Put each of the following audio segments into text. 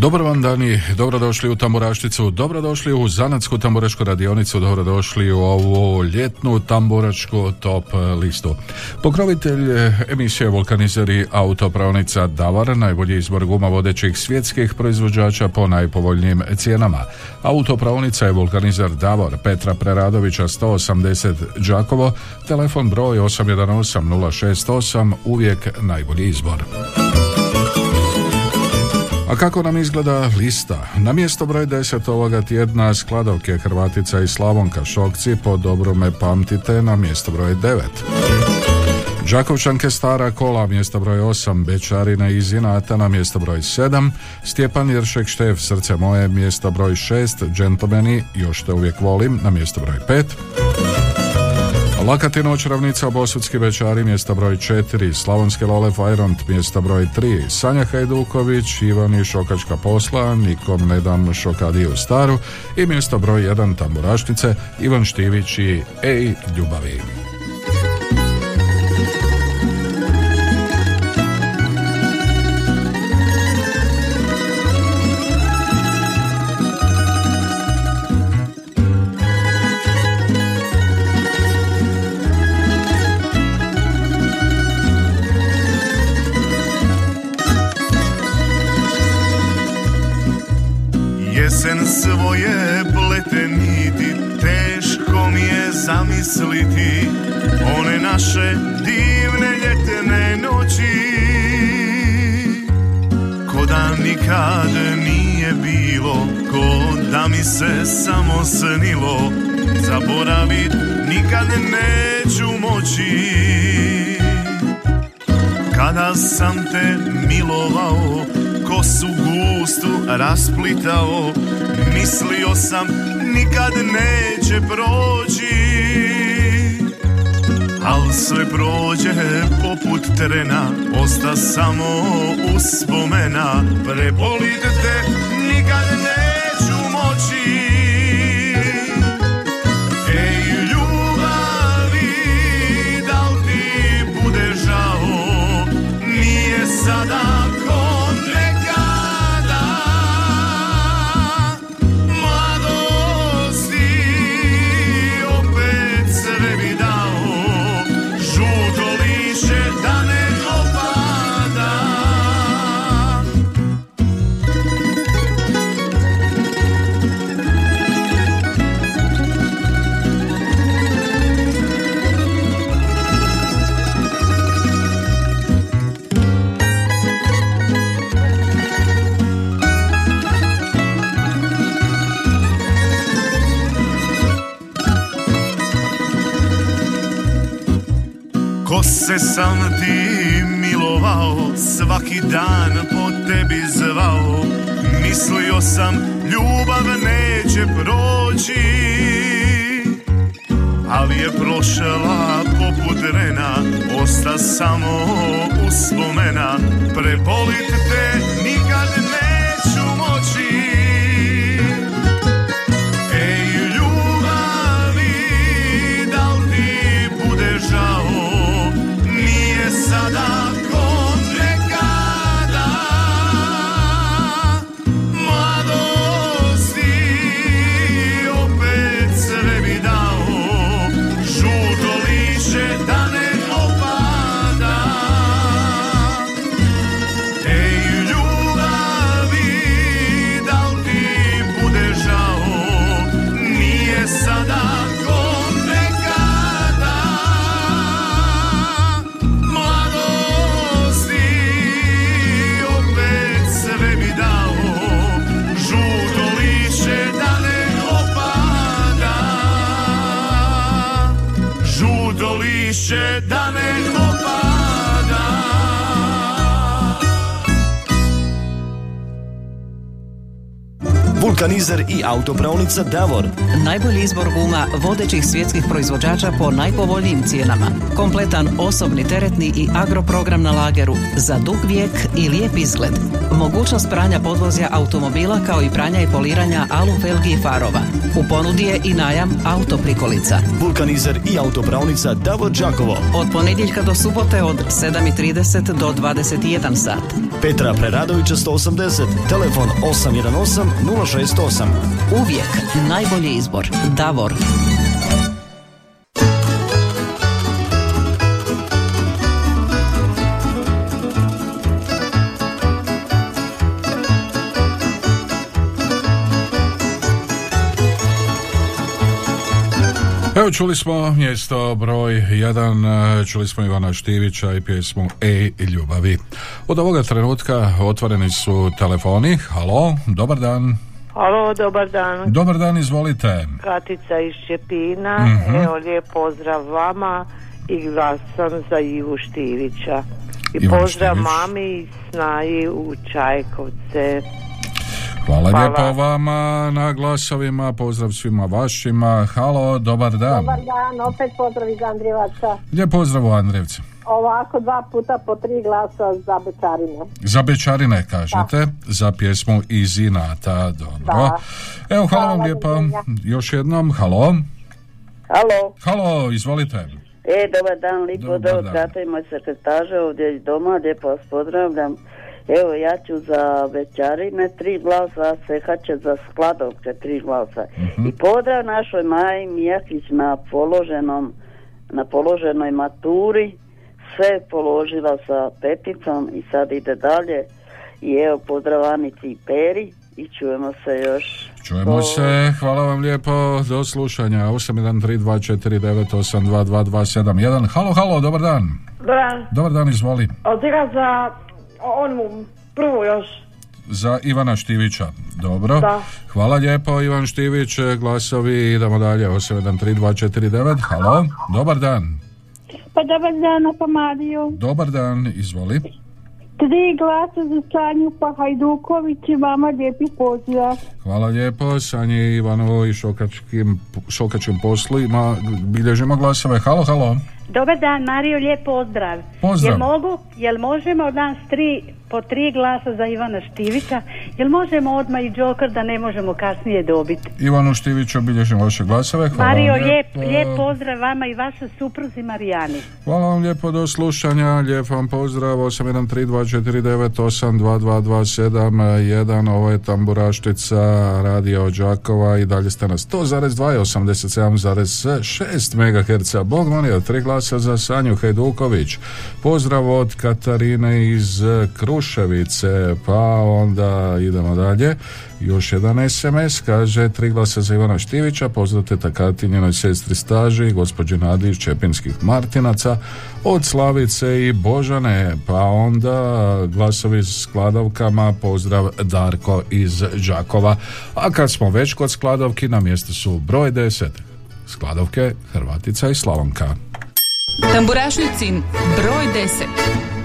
Dobar vam dani, dobrodošli u Tamburašticu, dobrodošli u Zanatsku tamburačku radionicu, dobrodošli u ovu ljetnu tamburačku top listu. Pokrovitelj emisije Vulkanizeri autopravnica Davar, najbolji izbor guma vodećih svjetskih proizvođača po najpovoljnijim cijenama. Autopravnica je Vulkanizer Davor Petra Preradovića 180 Đakovo, telefon broj 818 068, uvijek najbolji izbor. A kako nam izgleda lista? Na mjesto broj 10 ovoga tjedna skladovke Hrvatica i Slavonka Šokci po dobro me pamtite na mjesto broj 9. Đakovčanke Stara kola, mjesto broj 8, Bečarina iz Inata na mjesto broj 7, Stjepan Jeršek Štef, Srce moje, mjesto broj 6, Džentlmeni, još te uvijek volim, na mjesto broj 5, Lakatinoć ravnica Bosudski večari mjesta broj 4, Slavonski Lole Fajront mjesta broj 3, Sanja Hajduković, Ivan i Šokačka posla, Nikom ne dam šokadiju staru i mjesto broj 1 Tamburašnice, Ivan Štivić i Ej ljubavi. Jesen svoje plete niti Teško mi je zamisliti One naše divne ljetne noći. Ko da nikad nije bilo Ko da mi se samo snilo Zaboravit nikad neću moći. Kada sam te milovao kosu gustu rasplitao. Mislio sam nikad neće proći. Al sve prođe poput trena Osta samo uspomena. Prebolit te nikad neću Mislio sam ljubav neće proći Ali je prošla poput rena, osta samo uspomena Prebolit te vulkanizer i autopravnica Davor. Najbolji izbor guma vodećih svjetskih proizvođača po najpovoljnijim cijenama. Kompletan osobni teretni i agroprogram na lageru za dug vijek i lijep izgled. Mogućnost pranja podvozja automobila kao i pranja i poliranja alu felgi i farova. U ponudi je i najam autoprikolica. Vulkanizer i autopravnica Davor Đakovo. Od ponedjeljka do subote od 7.30 do 21 sat. Petra Preradovića 180, telefon 818 068. Uvijek najbolji izbor. Davor. Evo čuli smo mjesto broj 1, čuli smo Ivana Štivića i pjesmu Ej ljubavi. Od ovoga trenutka otvoreni su telefoni. Halo, dobar dan. Halo, dobar dan. Dobar dan, izvolite. Katica iz Čepina. Mhm. Evo, lijep pozdrav vama i glasam za Ivu Štivića. I Ivan pozdrav Štivić. mami i snaji u Čajkovce. Hvala, Hvala. lijepo vama na glasovima, pozdrav svima vašima. Halo, dobar dan. Dobar dan, opet pozdrav iz Andrijevaca. Lijep pozdrav u Andrevci. Ovako dva puta po tri glasa za bečarine. Za Bečarine kažete, za pjesmu iz Inata, dobro. Da. Evo, hvala vam lijepa. Još jednom, halo. Halo, Halo, izvolite. e, dobar dan, lijep Dobar pozdrav i moje sekretarže ovdje iz doma, lijepo vas pozdravljam. Evo, ja ću za večarine tri glasa, Seha će za skladovke tri glasa. Mhm. I pozdrav našoj Maji Mijakić na položenom, na položenoj maturi, sve je položila sa peticom i sad ide dalje. I evo, pozdrav Anici i Peri i čujemo se još. Čujemo Do- se, hvala vam lijepo, do slušanja, 813249822271. Halo, halo, dobar dan. Da, Dobar dan, izvoli. odigra za onu prvu još. Za Ivana Štivića, dobro. Da. Hvala lijepo, Ivan Štivić, glasovi, idemo dalje, 813249. Halo, dobar dan. Pa dobar dan, pa Mariju. Dobar dan, izvoli. Tri glasa za Sanju pa Hajduković i vama lijepi pozdrav. Hvala lijepo, Sanji Ivanovo i šokačkim, šokačkim poslima bilježimo glasove. Halo, halo. Dobar dan, Mario, lijep pozdrav. Pozdrav. Jel mogu, jel možemo od nas tri, po tri glasa za Ivana Štivića, jel možemo odmah i Joker da ne možemo kasnije dobiti? Ivanu Štiviću bilježimo vaše glasove. Hvala Mario, vam lijep, lijep pozdrav vama i vašoj supruzi Marijani. Hvala vam lijepo do slušanja, lijep vam pozdrav 813249822271 ovo je Tamburaštica Radio Đakova i dalje ste na 100,2 i 87,6 MHz Bog manija, tri glasa za Sanju Hajduković pozdrav od Katarine iz Kruševice pa onda idemo dalje još jedan SMS kaže tri glasa za Ivana Štivića, pozdrav teta Kati, njenoj sestri Staži, gospođi Nadi iz Čepinskih Martinaca, od Slavice i Božane, pa onda glasovi s skladovkama, pozdrav Darko iz Đakova. A kad smo već kod skladovki, na mjestu su broj 10. Skladovke Hrvatica i Slavonka. Tamburašnicin broj 10.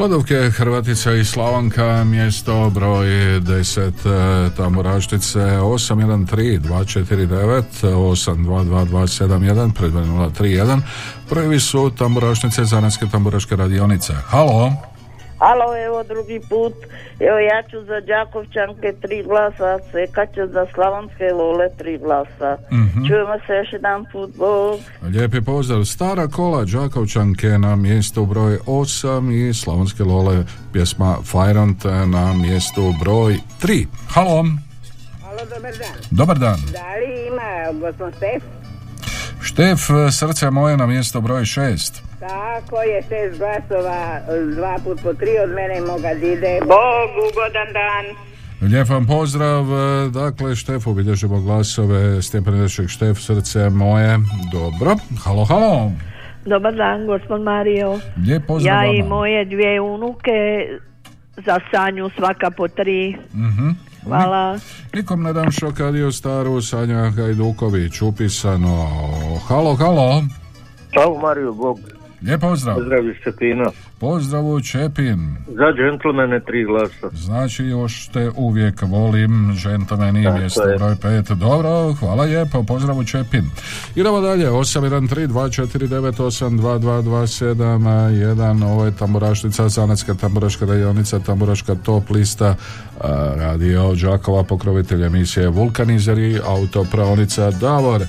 Kladovke, Hrvatica i Slavonka, mjesto broj 10, e, Tamburaštice 813 249 822 271 predvoj 031 Prvi su Tamburašnice, Zanetske Tamburaške radionice. Halo? Alo, evo drugi put. Evo ja ću za Đakovčanke tri glasa, Ceka ću za Slavonske Lole tri glasa. Mhm. Čujemo se još jedan put, Bog. Lijepi pozdrav. Stara kola Đakovčanke na mjestu broj 8 i Slavonske Lole pjesma Fajront na mjestu broj 3. Halo? Halo, dobar dan. Dobar dan. Da li ima gospod Stef? Štef, srce moje na mjesto broj 6. Tako je, šest glasova, dva put po tri od mene i moga dide. Bog, ugodan dan. Lijep vam pozdrav, dakle Štef, obilježimo glasove Stjepan Idešek Štef, srce moje, dobro, halo, halo, Dobar dan, gospod Mario. lijep pozdrav ja i vama. moje dvije unuke za Sanju svaka po tri. Mhm. Hvala. Nikom ne dam šokadio staru, Sanja Hajduković, upisano, halo, halo, Ćao Mario Bog, lijep pozdrav, pozdrav iz Čepina. pozdrav u Čepin, Za džentlmene tri glasa. znači još te uvijek volim, džentomeni, Tako mjesto je. broj 5, dobro, hvala lijepo, pozdrav u Čepin. Idemo dalje, 813-249-822-271, ovo je Tamburašnica, Zanetska Tamburaška radionica, Tamburaška top lista, radio Đakova, pokrovitelj emisije Vulkanizeri, autopravnica Davor,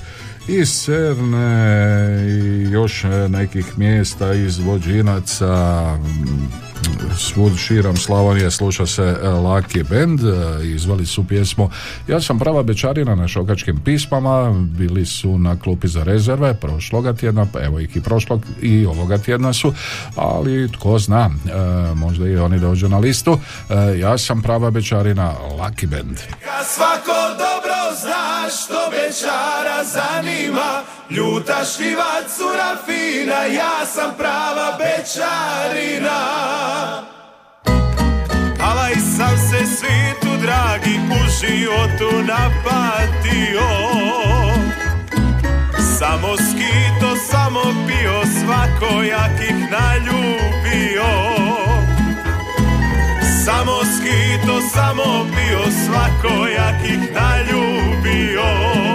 iz Cerne i još nekih mjesta izvođinaca m, svud širom Slavonije sluša se e, Lucky Band e, izvali su pjesmu Ja sam prava bečarina na šokačkim pismama bili su na klupi za rezerve prošloga tjedna, pa evo ih i prošlog i ovoga tjedna su ali tko zna, e, možda i oni dođu na listu. Ja sam prava bečarina Lucky Band. Kad svako dobro zna što bečara zanima Ljuta šljiva cura fina, ja sam prava bečarina Alaj sam se svitu dragi u životu napatio. Samo skito, samo pio, svakojakih naljubio. Samo skito, samo pio, svakojakih naljubio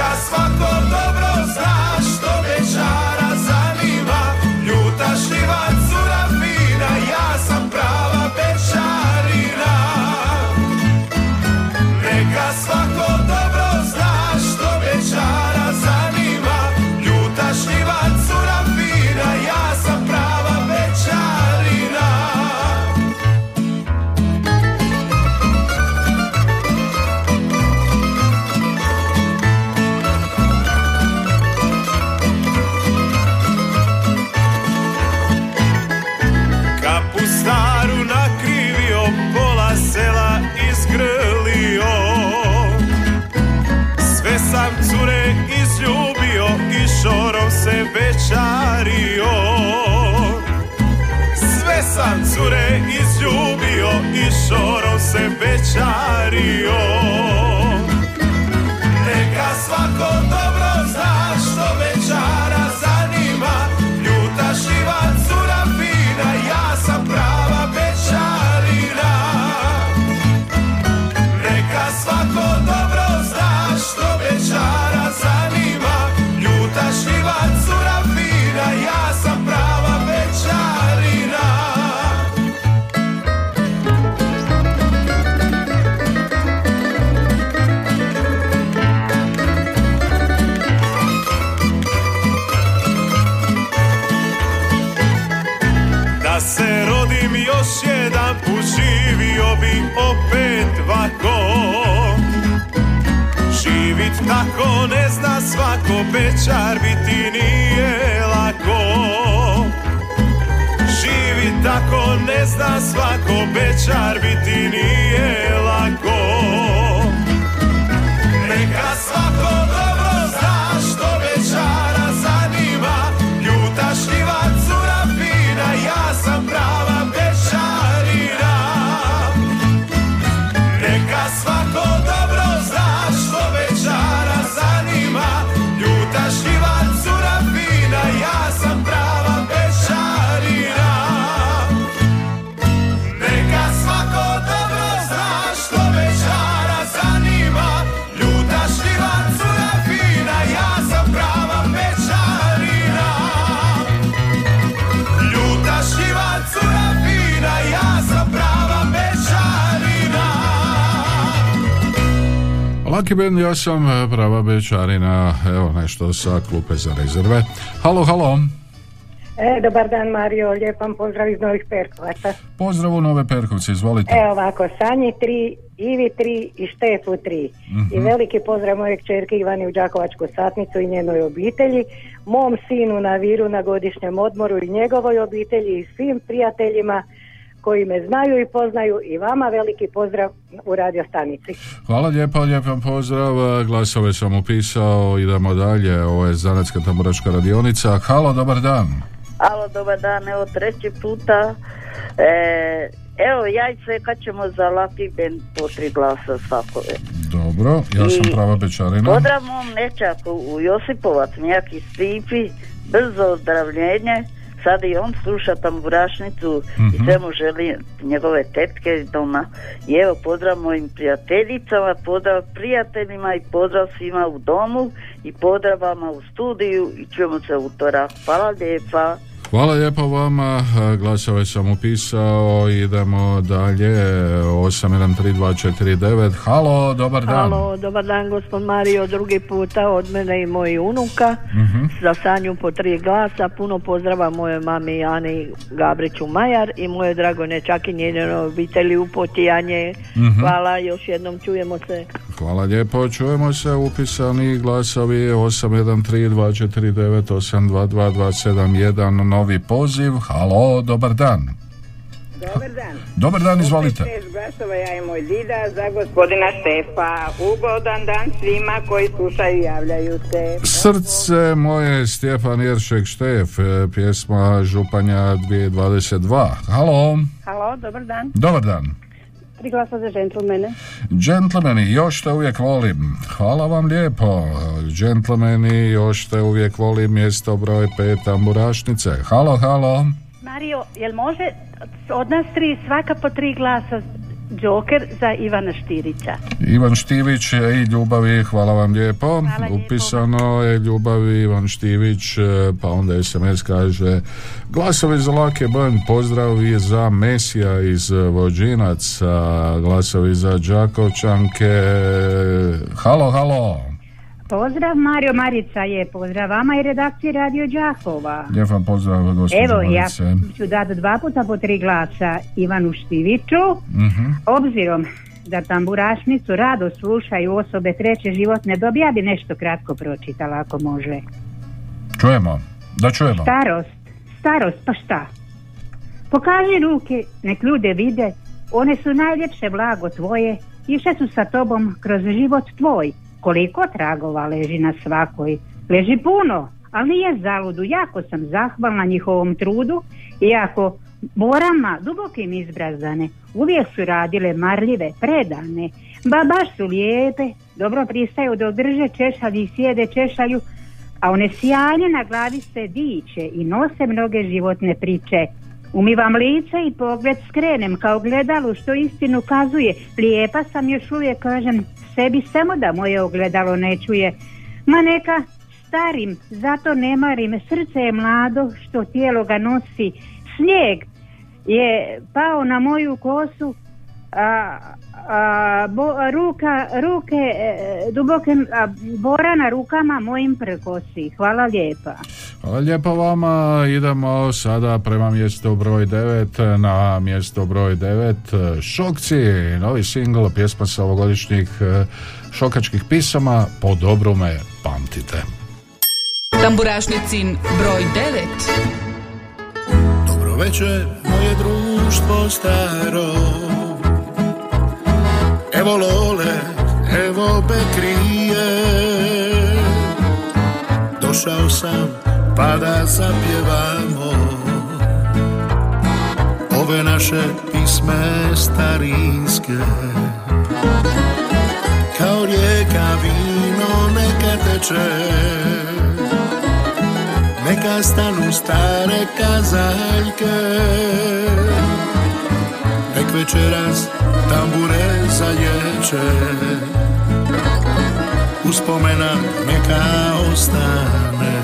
Neka svako se večario Sve sam cure izljubio i šorom se večario tako ne zna svako Bečar biti nije lako. Živit tako ne zna svako Bečar biti nije lako Laki Ben, ja sam e, prava bečarina, evo nešto sa klupe za rezerve. Halo, halo, E, dobar dan Mario, lijep vam pozdrav iz Novih Perkovaca. pozdrav u Nove Perkovce, izvolite. Evo ovako, Sanji 3, Ivi 3 i Štefu 3. Mhm. I veliki pozdrav moje kćerke Ivani u Đakovačku satnicu i njenoj obitelji, mom sinu na Viru na godišnjem odmoru i njegovoj obitelji i svim prijateljima koji me znaju i poznaju i vama veliki pozdrav u radio stanici. Hvala lijepo, lijep vam pozdrav, glasove sam upisao, idemo dalje, ovo je Zanetska tamburaška radionica. Halo, dobar dan. Alo, dobar dan, evo treći puta. E, evo, jajce, kad ćemo za Lucky Band po tri glasa svakove. Dobro, ja sam I prava bečarina. Pozdrav mom nečaku u Josipovac, Mijaki Stipi, brzo ozdravljenje. Sad i on sluša tamburašnicu i Mhm. sve mu želi njegove tetke doma. I evo pozdrav mojim prijateljicama, pozdrav prijateljima i pozdrav svima u domu i pozdrav vama u studiju i čujemo se utorak. Hvala lijepa. Hvala lijepo vama, glasove sam upisao, idemo dalje, 813249. Halo, dobar dan. Halo, dobar dan gospod Mario, drugi puta od mene i mojih unuka. Mhm. Za Sanju po tri glasa, puno pozdrava moje mami Ani Gabriću Majar i moje drago nečaki njenoj obitelji u Potijanje. Mhm. Hvala, još jednom čujemo se. Hvala lijepo, čujemo se, upisani glasovi 813249822271, novi poziv, halo, dobar dan. Dobar dan. Dobar dan, izvolite. Glasova, ja i moj dida za gospodina Štefa. Ugodan dan svima koji slušaju i javljaju se. Srce moje, Stjefan Jeršek Štef, e, pjesma Županja 2022. Halo, Halo, dobar dan. dobar dan. Tri glasa za džentlmene. Džentlmeni, još te uvijek volim. Hvala vam lijepo. Džentlmeni, još te uvijek volim. Mjesto broj pet tamburašnice. Halo, halo. Mario, jel može od nas tri svaka po tri glasa Joker za Ivana Štirića? Ivan Štivić i Ljubavi, hvala vam lijepo. Hvala lijepo. Upisano je Ljubavi Ivan Štivić, e, pa onda SMS kaže glasovi za Lake Band, pozdrav i za Mesija iz Vođinaca, glasovi za Đakovčanke. Halo, halo. Pozdrav Mario Marica je, pozdrav vama i redakciji Radio Đakova. Lijep vam pozdrav, gospođo Evo, ja Marice. ću dati dva puta po tri glasa Ivanu Štiviću, Mhm. obzirom da tamburašnicu rado slušaju osobe treće životne dobi, ja bi nešto kratko pročitala ako može. Čujemo, da čujemo. Starost, starost, pa šta? Pokaži ruke, nek ljude vide, one su najljepše blago tvoje, išle su sa tobom kroz život tvoj. Koliko tragova leži na svakoj? Leži puno, ali nije zaludu. Jako sam zahvalna njihovom trudu, iako morama dubokim izbrazane, uvijek su radile marljive, predane, ba baš su lijepe, dobro pristaju dok drže češalj i sjede češalju, a one sjajne na glavi se diče i nose mnoge životne priče. Umivam lice i pogled skrenem kao gledalu što istinu kazuje. Lijepa sam još uvijek kažem sebi samo da moje ogledalo ne čuje. Ma neka starim, zato ne marim, srce je mlado što tijelo ga nosi. Snijeg je pao na moju kosu, a, a, bo- ruka, ruke e, duboke, a, bora na rukama mojim prkosi. Hvala lijepa. Hvala lijepo vama, idemo sada prema mjestu broj 9, na mjesto broj 9, Šokci, novi singl, pjesma sa ovogodišnjih eh, šokačkih pisama, po dobru me pamtite. Tamburašnicin broj 9. Dobro večer, moje društvo staro Evo Lole, evo Bekrije Došao sam pa da zapjevamo Ove naše pisme starinske. Kao rijeka vino neka teče neka stanu stare kazaljke Nek večeras tambure zalječe Uspomena neka ostane.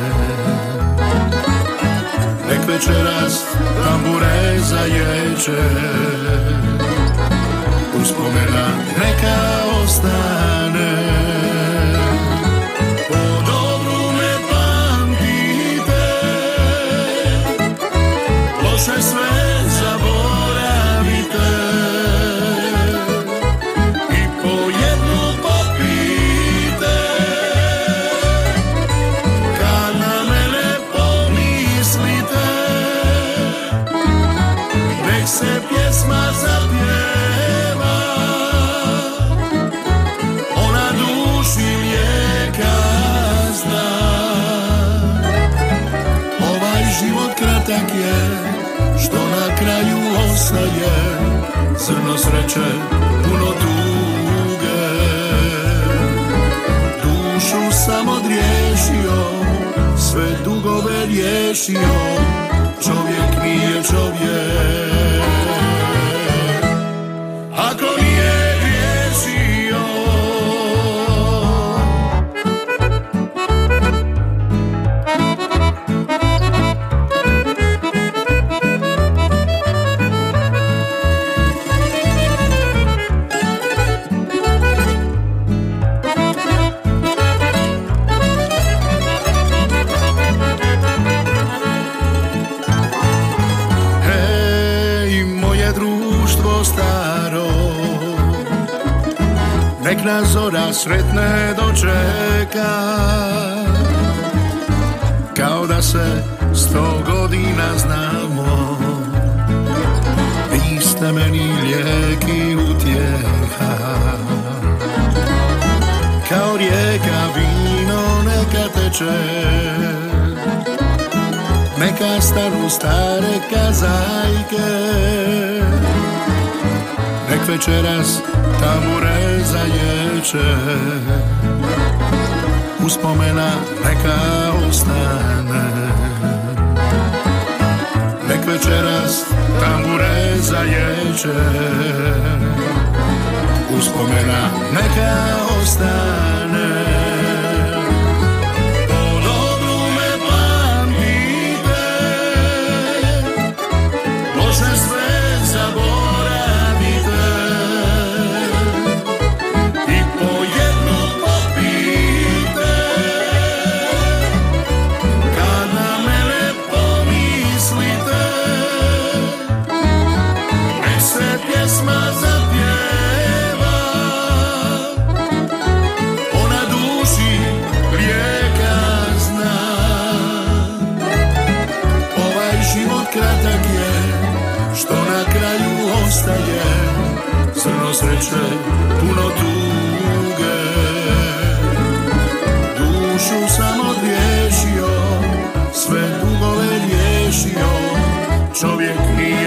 Nek večeras tambure zalječe Uspomena neka ostane Zrno sreće, puno tuge. Dušu sam odriješio Sve dugove riješio. Čovjek nije čovjek sretne dočeka. Kao da se sto godina znamo. Vi ste meni lijek i utjeha. Kao rijeka vino neka teče. Neka stanu stare kazajke večeras tamure zaječe Uspomena neka ostane. Nek večeras tamure zaječe Uspomena neka ostane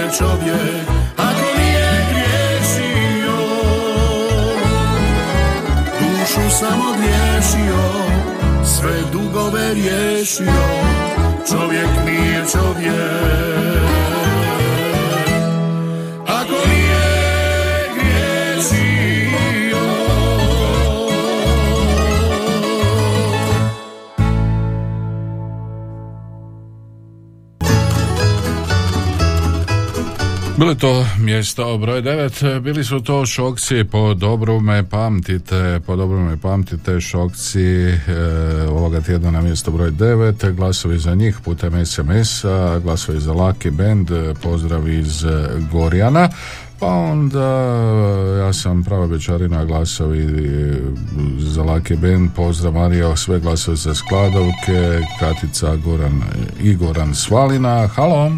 nije čovjek, ako nije griješio. Dušu sam odriješio, sve dugove riješio, čovjek nije čovjek. Bilo to mjesto broj 9, bili su to šokci po dobru me pamtite, po dobru me pamtite šokci e, ovoga tjedna na mjesto broj 9, glasovi za njih putem SMS-a, glasovi za Lucky Band, pozdrav iz e, Gorjana, pa onda ja sam prava bečarina glasovi e, za Lucky Band, pozdrav Mario, sve glasovi za Skladovke, Katica Goran i Goran Svalina, halo!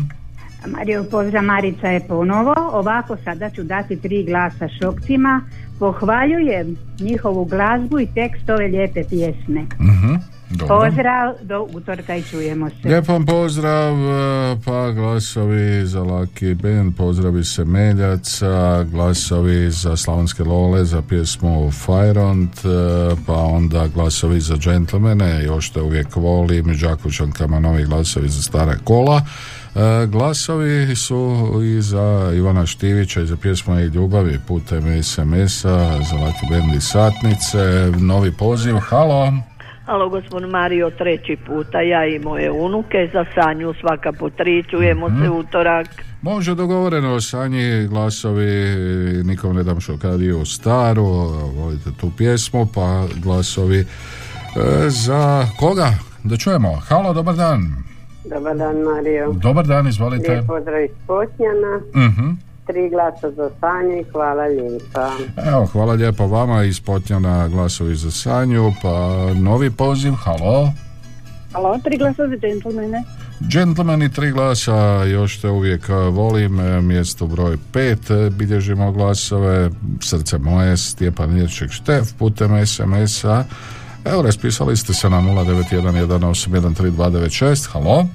Mario, pozdrav, Marica je ponovo. Ovako sada ću dati tri glasa šokcima. Pohvaljujem njihovu glazbu i tekst ove lijepe pjesme. Mhm, dobro. Pozdrav, do utorka i čujemo se. Lijep vam pozdrav, e, pa glasovi za Laki Band, pozdravi se Meljaca, glasovi za Slavonske Lole, za pjesmu Fajront, e, pa onda glasovi za Gentlemane, još te uvijek volim, Đakovićankama novi glasovi za Stara kola. E, glasovi su i za Ivana Štivića i za pjesmu i ljubavi putem SMS-a, za Laki Band i Satnice, novi poziv, halo! Halo, gospodin Mario, treći puta, ja i moje unuke za Sanju svaka po tri, čujemo se utorak. Može dogovoreno Sanji glasovi Nikom ne dam šokadiju staru volite tu pjesmu pa glasovi e, za koga? Da čujemo. Halo, dobar dan. Dobar dan Mario. Dobar dan, izvolite. Lijep pozdrav iz Potnjana. Mhm. Tri glasa za Sanju i hvala lijepa. Evo, hvala lijepo vama iz Potnjana glasovi za Sanju, pa novi poziv, halo. Alo, tri glasa za džentlmene. Gentlemani tri glasa, još te uvijek e, volim, e, mjesto broj pet, e, bilježimo glasove, srce moje, Stjepan Jerček Štef, putem SMS-a, evo raspisali ste se na 0911813296, halo?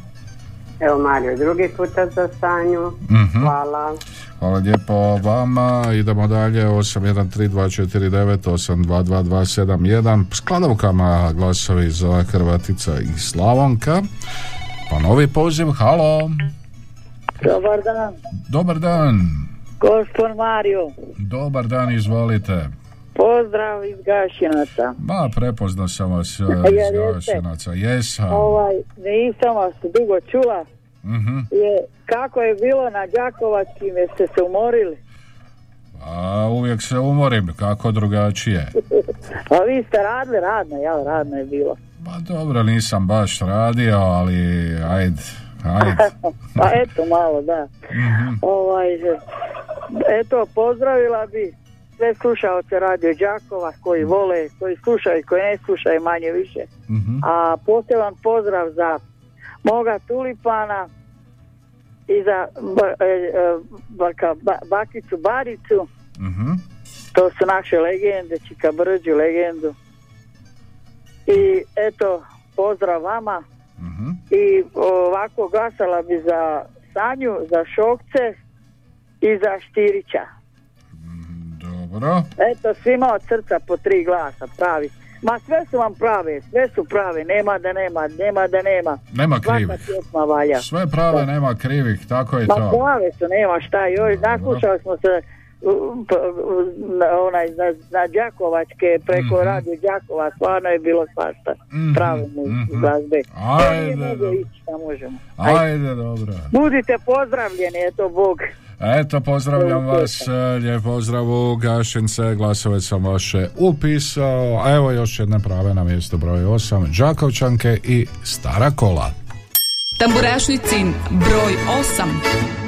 Evo Mario, drugi puta za Sanju. Mhm. Hvala. Hvala lijepo vama. Idemo dalje. 813249822271. S kladovkama glasovi za Hrvatica i Slavonka. Pa novi poziv. Halo. Dobar dan, Dobar dan. gospod Mario. Dobar dan, izvolite. Pozdrav iz Gašinaca. Ma, prepoznao sam vas eh, iz? Gašinaca. Jesam. Ovaj, nisam vas dugo čula. Mhm. Je, kako je bilo na Đakovačkim, jeste se umorili? A uvijek se umorim, kako drugačije. A vi ste radili, radno, jel, radno je bilo. Pa dobro, nisam baš radio, ali ajde, ajde. Pa eto, malo, da. Mhm. Ovaj, eto, pozdravila bi sve slušaoce Radio Đakova koji vole, koji slušaju i koji ne slušaju manje više. Mhm. A poseban pozdrav za moga tulipana i za ba- e, e, baka, ba- bakicu Baricu. Mhm. To su naše legende, Čika Brđu legendu. I eto, pozdrav vama. Mhm. I ovako glasala bi za Sanju, za Šokce i za Štirića. Dobro. Eto, svima od srca po tri glasa, pravi. Ma sve su vam prave, sve su prave, nema da nema, nema da nema. Nema krivih. valja. Sve prave, nema krivih, tako je Ma to. prave su, nema šta, joj, naslušali smo se na, onaj, na, na Đakovačke, preko Mhm. radio Đakova, stvarno je bilo svašta. Mhm, Prave mu mhm. glazbe. Ajde, dobro. ići, šta možemo. Ajde, dobro. Budite pozdravljeni, eto Bog. Eto, pozdravljam vas, eh, lijep pozdrav u Gašince, glasove sam vaše upisao, a evo još jedne prave na mjestu broj 8, Đakovčanke i Stara kola. Tamburašnicin broj 8.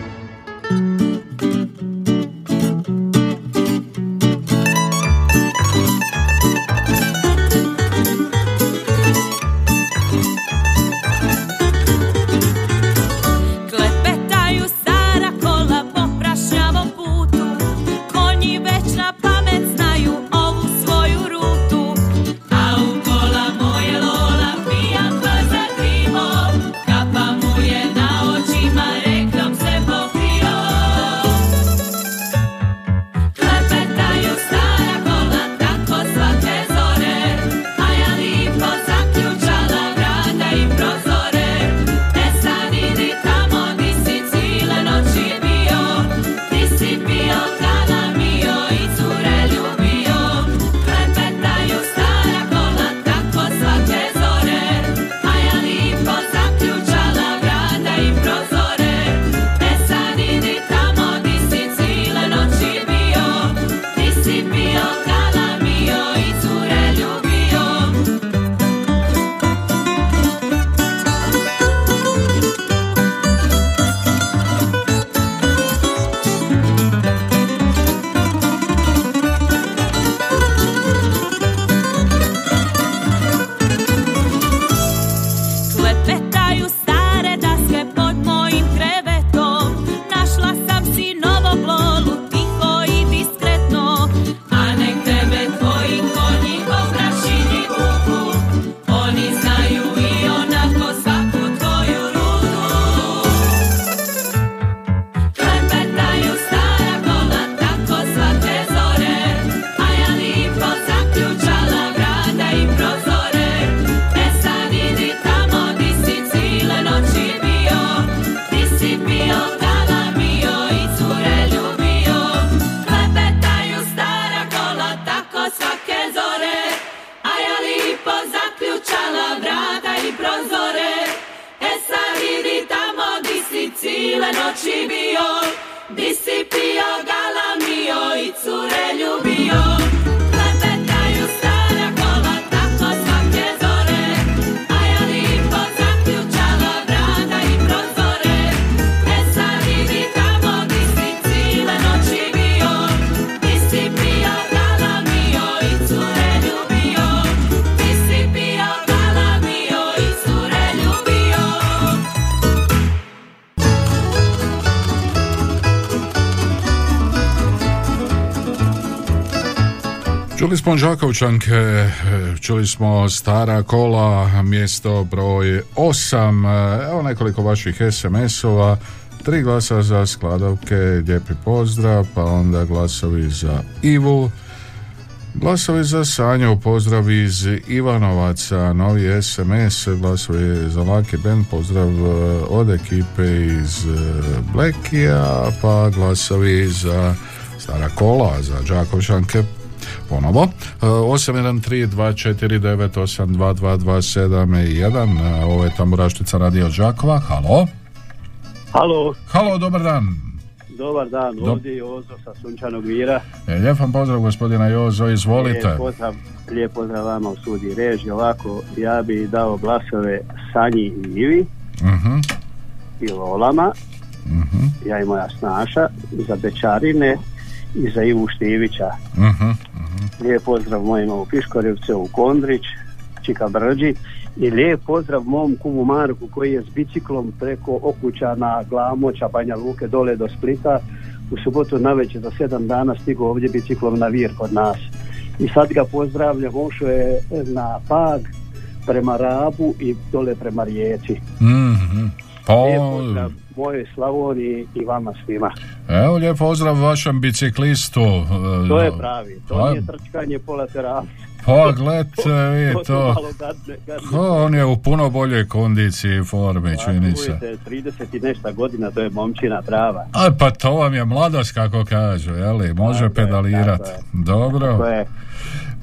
Smo Đakovčanke, e, čuli smo Stara kola, mjesto broj 8, evo nekoliko vaših SMS-ova, tri glasa za skladovke, lijepi pozdrav, pa onda glasovi za Ivu, Glasovi za Sanju, pozdrav iz Ivanovaca, novi SMS, glasovi za Laki Band, pozdrav e, od ekipe iz e, Blekija, pa glasovi za Stara Kola, za Đakovšanke, ponovo. E, 813-249-822-271 ovo je Tamburaštica radio Đakova, halo? Halo, Halo, dobar dan. dobar dan, Dob- ovdje je Jozo sa Sunčanog Vira. E, Lijep vam pozdrav gospodina Jozo, izvolite. Lijep pozdrav, lijep pozdrav vama u studiji reži. Ovako, ja bi dao glasove Sanji i Ivi Mhm, i Lolama, mhm, ja i moja snaša, za Bečarine i za Ivu Štivića. mhm. Lijep pozdrav mojima u Piškorevce, u Kondrić, Čika Brđi i lijep pozdrav mom kumu Marku koji je s biciklom preko Okućana, Glamoća, Banja Luke dole do Splita u subotu navečer za sedam dana stigao ovdje biciklom na Vir kod nas. I sad ga pozdravljam, ošao je na Pag prema Rabu i dole prema Rijeci. Mhm. Pa, Lijep pozdrav mojoj Slavoniji i vama svima. evo lijep pozdrav vašem biciklistu. e, To je pravi, to Pa- nije trčkanje po laterali. Pa gledajte vi To su to. malo gadne, gadne. Ko, on je u puno boljoj kondiciji i formi, Pa, čini se. čujte, 30 i nešto godina, to je momčina prava. A pa to vam je mladost kako kažu, jeli? Može Tako je, pedalirat. tako je. Dobro. Je,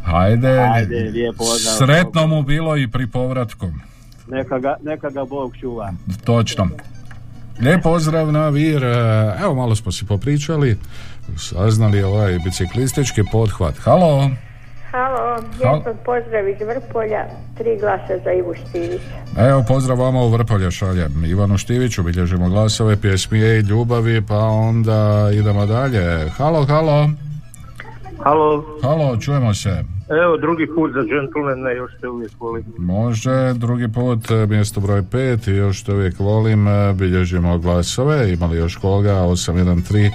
Hajde. Ajde, lijep pozdrav. Sretno mu bilo i pri povratku. Neka ga, neka ga Bog čuva. Točno. Lijep pozdrav na Vir. E, Evo malo smo si popričali. Saznali ovaj biciklistički pothvat. Halo. Halo, lijepo pozdrav iz Vrpolja, tri glasa za Ivu Štivić. Evo pozdrav vama u Vrpolje šaljem. Ivanu Štiviću bilježimo glasove, pjesmije i ljubavi, pa onda idemo dalje. Halo, halo. Halo, Halo, čujemo se. evo drugi put za džentlmene, još te uvijek volim. Može, drugi put, e, mjesto broj 5 i još te uvijek volim, e, bilježimo glasove, imali još koga, 813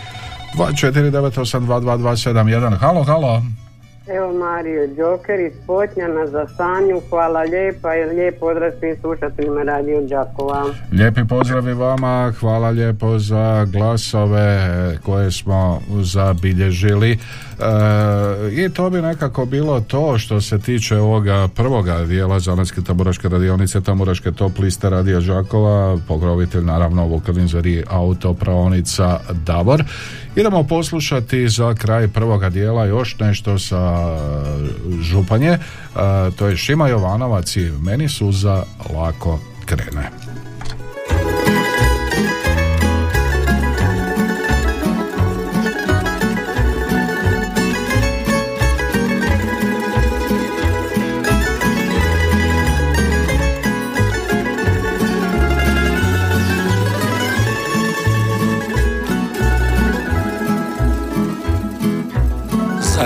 249822271. Halo, halo. Evo Mario Đoker iz Potnjana za Sanju, hvala lijepa i lijep pozdrav svim slušateljima Radio Đakova. Lijepi pozdrav i vama, hvala lijepo za glasove e, koje smo zabilježili. E, I to bi nekako bilo to što se tiče ovoga prvoga dijela Zanatske tamburaške radionice, tamburaške top liste Radija Žakova, pokrovitelj naravno Vukadinzari autopraonica Davor. Idemo poslušati za kraj prvoga dijela još nešto sa Županje, E, to je Šima Jovanovac i meni suza lako krene.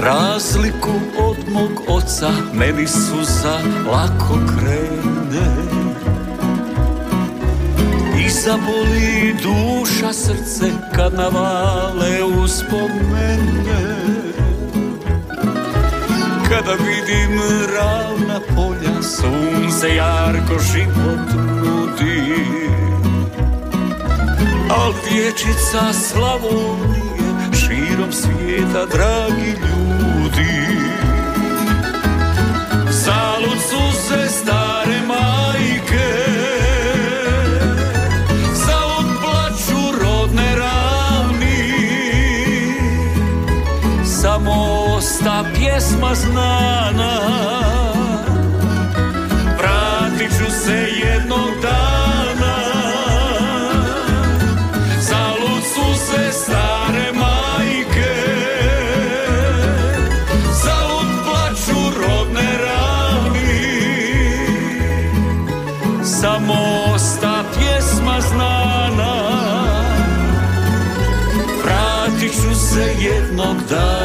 Razliku od mog oca meni suza lako krene. I zaboli duša srce kad navale uspomene. Kada vidim ravna polja sunce jarko život nudi. Al dječica Slavonije širom svijeta dragi ljudi Zalud su se stare majke Zalud plaću rodne ravni. Samo osta pjesma znana jednog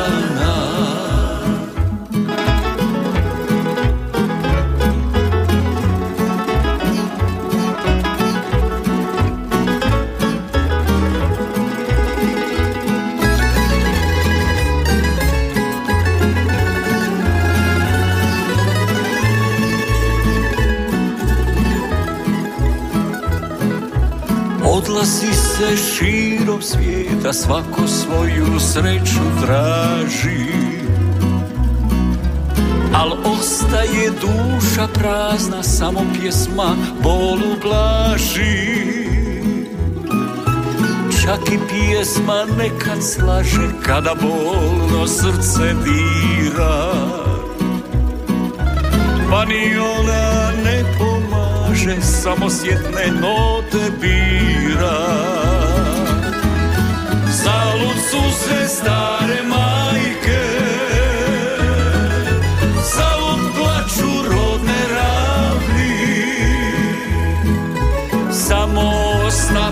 se širom svijeta, svako svoju sreću traži. Al ostaje duša prazna, samo pjesma bolu blaži Čak i pjesma nekad slaže, kada bolno srce dira. Pa ni ona ne pomaže, samo sjetne note bira Zalud su se stare majke rodne ravni Samo osna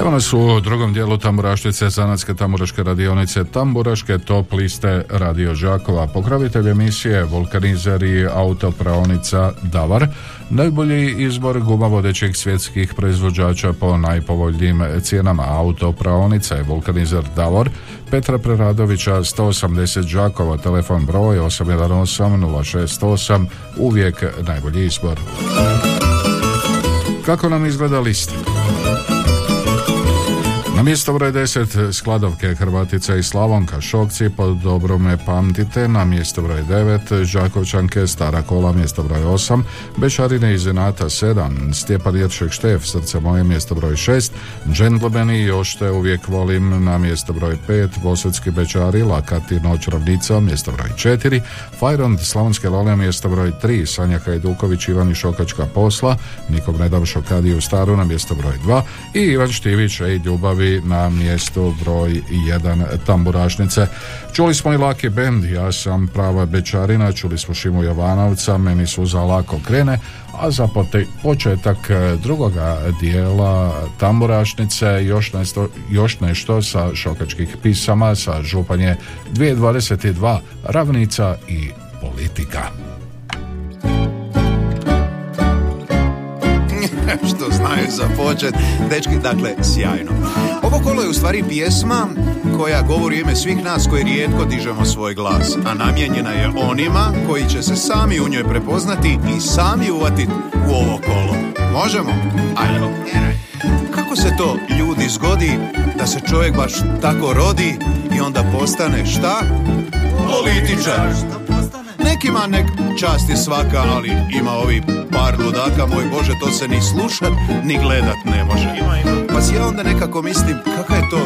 Evo nas u drugom dijelu Tamburašnice, zanatske tamburaške radionice, Tamburaške top liste Radio Žakova, pokrovitelj emisije, vulkanizer i autopraonica Davar, najbolji izbor guma vodećih svjetskih proizvođača po najpovoljnijim cijenama autopraonica je vulkanizer Davor, Petra Preradovića 180 Žakova, telefon broj 818 068, uvijek najbolji izbor. Kako nam izgleda lista? Na mjesto broj 10 skladovke Hrvatica i Slavonka. Šokci pod dobro me pamtite. Na mjesto broj 9 Žakovčanke Stara kola. Mjesto broj 8 Bešarine iz Zenata 7 Stjepan Jeršek Štef Srce moje. Mjesto broj 6 Džentlmeni još te uvijek volim. Na mjesto broj 5 Vosvetski Bečari Lakati Noć ravnica. Mjesto broj 4 Fajrond Slavonske Lole. Mjesto broj 3 Sanja Hajduković Ivan i Šokačka posla. Nikom ne dam šokadiju staru. Na mjesto broj 2 i Ivan Štivić Ej ljubavi na mjestu broj 1 tamburašnice. Čuli smo i Laki Band, ja sam prava Bečarina, čuli smo Šimu Jovanovca, meni suza lako krene, a za početak e, drugoga dijela tamburašnice još nešto, još nešto sa šokačkih pisama sa županje 2022 ravnica i politika. što znaju za počet. Dečki, dakle, sjajno. Ovo kolo je u stvari pjesma koja govori ime svih nas koji rijetko dižemo svoj glas, a namijenjena je onima koji će se sami u njoj prepoznati i sami uvatiti u ovo kolo. Možemo? Ajde. Kako se to ljudi zgodi da se čovjek baš tako rodi i onda postane šta? Političar. Nekima nek čast je svaka, ali ima ovi par ludaka, moj Bože, to se ni slušat, ni gledat ne može. Pa si ja onda nekako mislim, kakva je to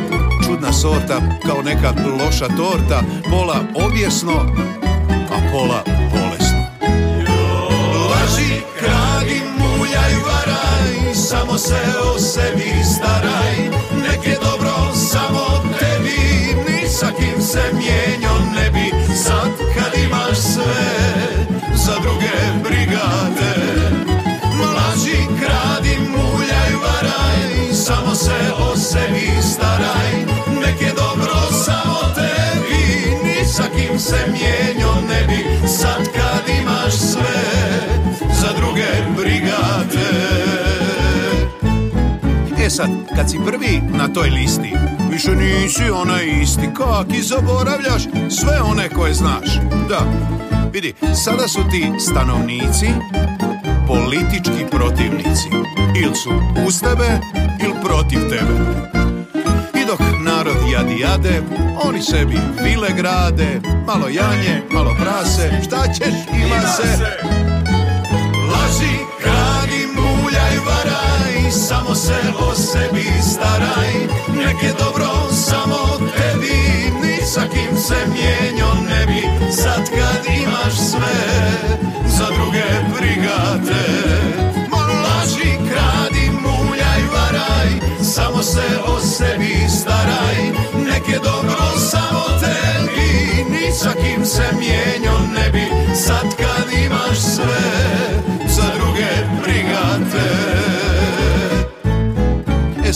čudna sorta, kao neka loša torta, pola objesno, a pola bolesno. Laži, kradi, muljaj, varaj, samo se o sebi staraj, nek je dobro samo tebi, ni sa kim se mijenjo ne se mijenjo ne bi, sad kad imaš sve, za druge brigade. E sad, kad si prvi na toj listi, više nisi onaj isti, kak i zaboravljaš sve one koje znaš. Da, vidi, sada su ti stanovnici politički protivnici. Ili su uz tebe, ili protiv tebe. I dok narod jadi jade, oni sebi vile grade, malo janje, malo prase, šta ćeš ima se. Laži, kraj muljaj, varaj, samo se o sebi staraj, nek je dobro samo tebi, ni sa kim se mijenjo ne bi, sad kad imaš sve, za druge brigate. Samo se o sebi staraj, nek je dobro samo tebi, ni sa kim se mijenjo ne bi, sad kad imaš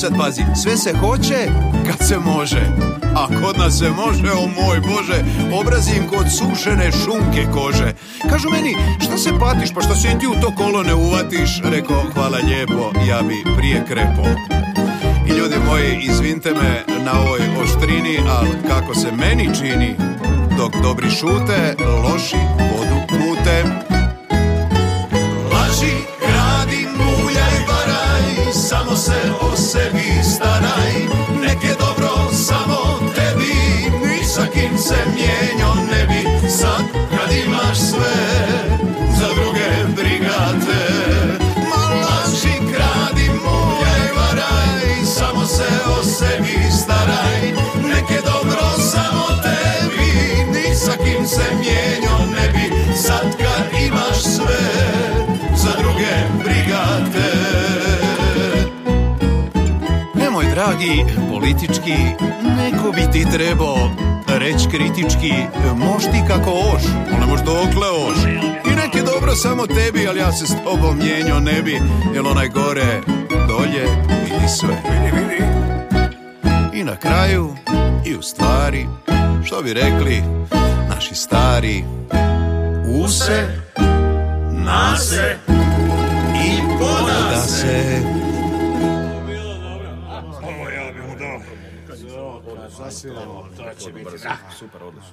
sad pazi, sve se hoće kad se može. A kod nas se može, o moj Bože, obrazim kod sušene šunke kože. Kažu meni, šta se patiš, pa što se ti u to kolo ne uvatiš? Rekao, hvala lijepo, ja bi prije krepo. I ljudi moji, izvinite me na ovoj oštrini, ali kako se meni čini, dok dobri šute, loši vodu mute. Laži, samo se o sebi staraj, nek je dobro samo tebi, ni sa kim se mijenjo ne bi, sad kad imaš sve, dragi, politički, neko bi ti trebao reći kritički, moš ti kako oš, ne moš dokle oš. I nek je dobro samo tebi, ali ja se s tobom mijenjo ne bi, jel onaj gore, dolje, vidi sve. Vidi, vidi. I na kraju, i u stvari, što bi rekli naši stari, Use, nase i poda se. to će biti super odlično.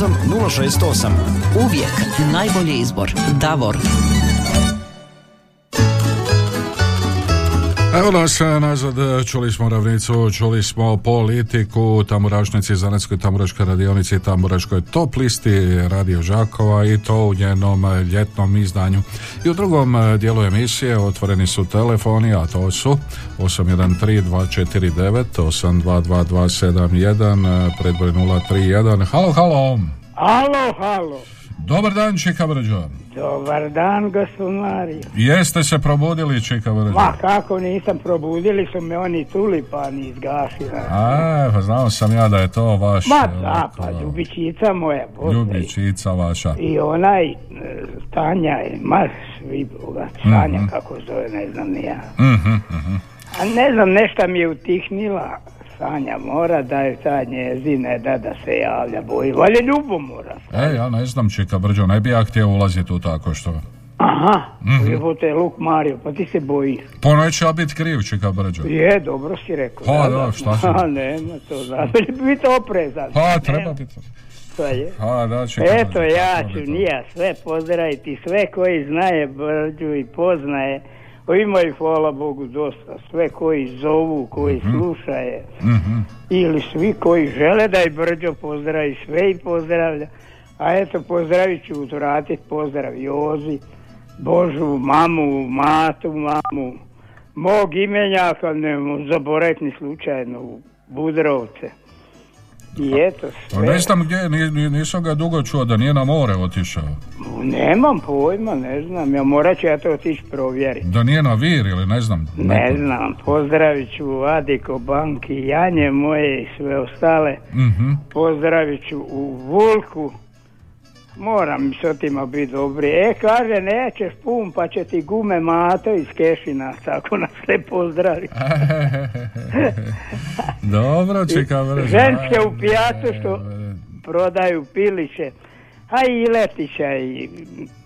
068. Uvijek najbolji izbor. Davor. Evo nas e, nazad, e, čuli smo ravnicu, čuli smo politiku, Tamburašnici, Zanetskoj Tamburaškoj radionici Tamburaškoj top listi Radio Žakova i to u njenom e, ljetnom izdanju. I u drugom dijelu emisije otvoreni su telefoni, a to su 813-249, 822-271, e, predbroj 031. Halo, halo! Halo, halo. Dobar dan, Čika Brđo. Dobar dan, gospod Mario. Jeste se probudili, Čika Brđo? Ma kako nisam, probudili su me oni tulipani izgasili. A, pa znao sam ja da je to vaš... Ma da, pa ljubičica moja, Bože. Ljubičica vaša. I onaj e, Tanja ma svi boga, Tanja Mhm. kako zove, ne znam ni ja. Mhm, mhm. A ne znam, nešto mi je utihnila, Sanja mora da je ta njezine, da da se javlja, boji, valje ljubomora. E, ja ne znam, Čika Brđo, ne bi ja htio ulaziti u tako što. Aha, Mhm. jebote, Luk Mario, pa ti se bojiš. Pa neću ja biti kriv, Čika Brđo. Je, dobro si rekao. Pa da, šta si? A, nema to, će biti oprezan. Pa, treba biti. To je. A, da, Čika Eto, Brđo, ja ću nija sve pozdraviti, sve koji znaje Brđu i poznaje. O, Ima ih, hvala Bogu, dosta. Sve koji zovu, koji slušaje. Mhm. Ili svi koji žele da i Brđo pozdravi, sve i pozdravlja. A eto, pozdravit ću, vratiti pozdrav Jozi, Božu, mamu, matu, mamu, mog imenjaka, ne zaboraviti ni slučajno, Budrovce. I eto, sve. ne znam gdje, ni- ni- nisam ga dugo čuo da nije na more otišao. Nemam pojma, ne znam, ja morat ću ja to otići provjeriti. Da nije na vir ili ne znam. Ne znam, pozdravit ću Adiko Banki, Janje moje i sve ostale. Mhm. Pozdravit ću u Vulku. Moram s otima biti dobri. E, kaže, nećeš pun, pa će ti gume mato iz Kešina, tako nas sve pozdravi. Dobro, Brđo. Ženske u pijatu što prodaju piliće. A i Letića i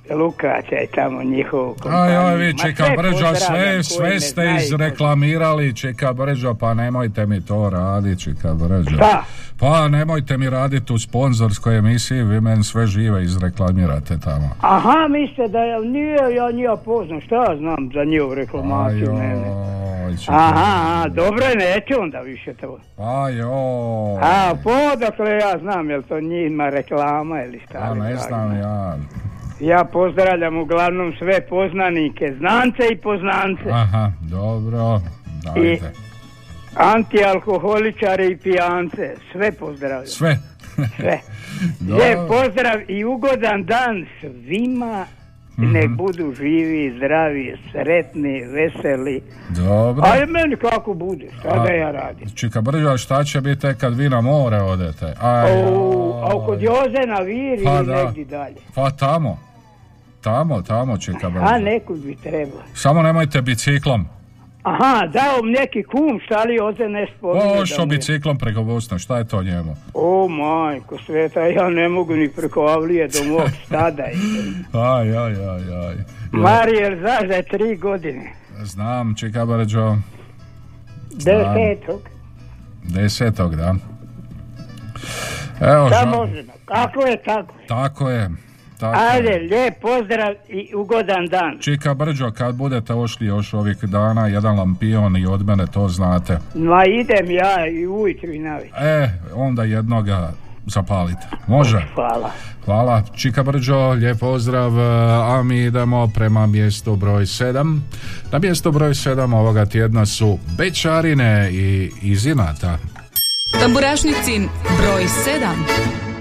Lukaća i tamo njihovu kompaniju. Aj, aj, vi čeka pozdravljam sve, sve ste znaju. izreklamirali, čeka brđo, pa nemojte mi to raditi, čeka brđo. Šta? Pa nemojte mi raditi u sponzorskoj emisiji, vi meni sve žive izreklamirate tamo. Aha, mislite da ja nije, ja nije poznam, šta ja znam za njihovu reklamaciju, ne, ne. Aha, aha, dobro je, neću onda više to. Ajoj. A, podakle ja znam, jel to njima reklama ili šta? A li ne znam ja. Ja pozdravljam uglavnom sve poznanike, znance i poznance. Aha, dobro, dajte. Antialkoholičare i pijance, sve pozdravljam. Sve. Sve. Lijep pozdrav i ugodan dan svima. Mhm. Nek budu živi, zdravi, sretni, veseli. Dobro. A meni kako bude, šta da ja radim? Čika brđo, a šta će biti kad vi na more odete? Aj, O, a kod Joze na Viri Pa ili da. negdje dalje. Pa tamo. Tamo, tamo brđo. A nekud bi trebalo. Samo nemojte biciklom. Aha, dao mi neki kum, šta li Joze ne spominje. O, što da mu je- biciklom preko Bosne, šta je to njemu? O, majko sveta, ja ne mogu ni preko Avlije do mog stada. Aj, aj, aj, aj. Marijel Zaza je tri godine. Znam, čeka brđo. Desetog. Desetog, da. Evo, Šta ža- možemo? Kako je tako? tako je. Tako. Ajde, lijep pozdrav i ugodan dan. Čika Brđo, kad budete ošli još ovih dana, jedan lampion i od mene, to znate. Ma idem ja i ujutru i naveć. E, onda jednoga zapalite. Može? Hvala. Hvala. Čika Brđo, lijep pozdrav, a mi idemo prema mjestu broj 7. Na mjestu broj 7 ovoga tjedna su Bečarine i Izinata. Tamburašnicin broj 7.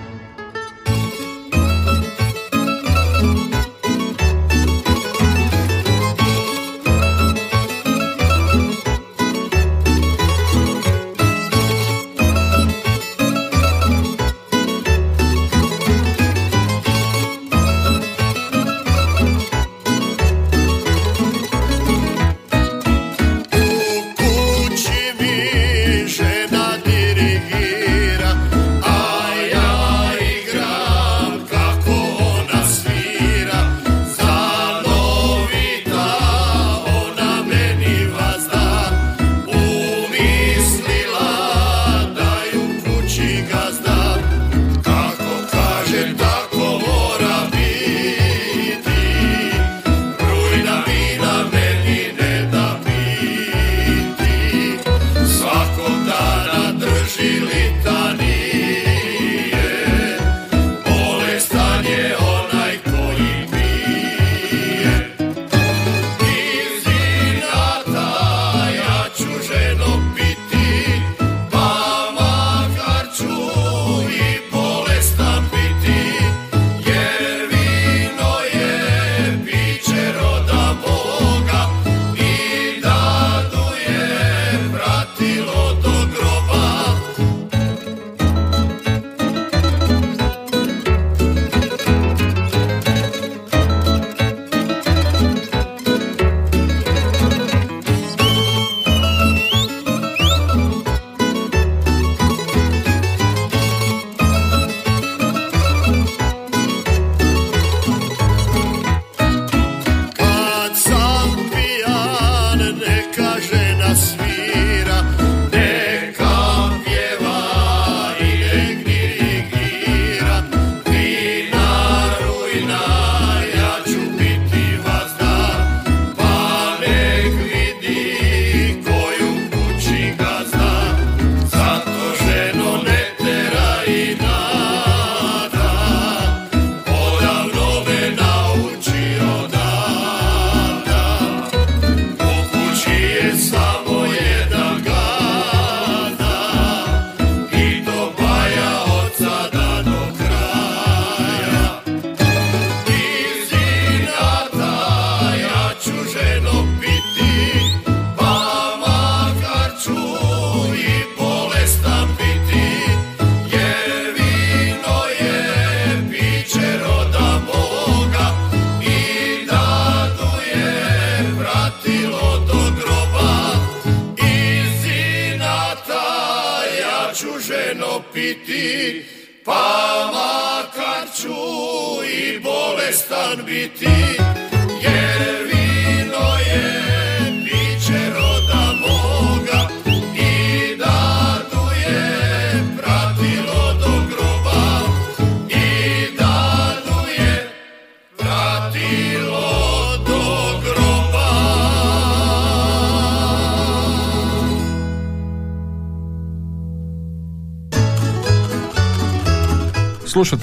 bolestan biti Jer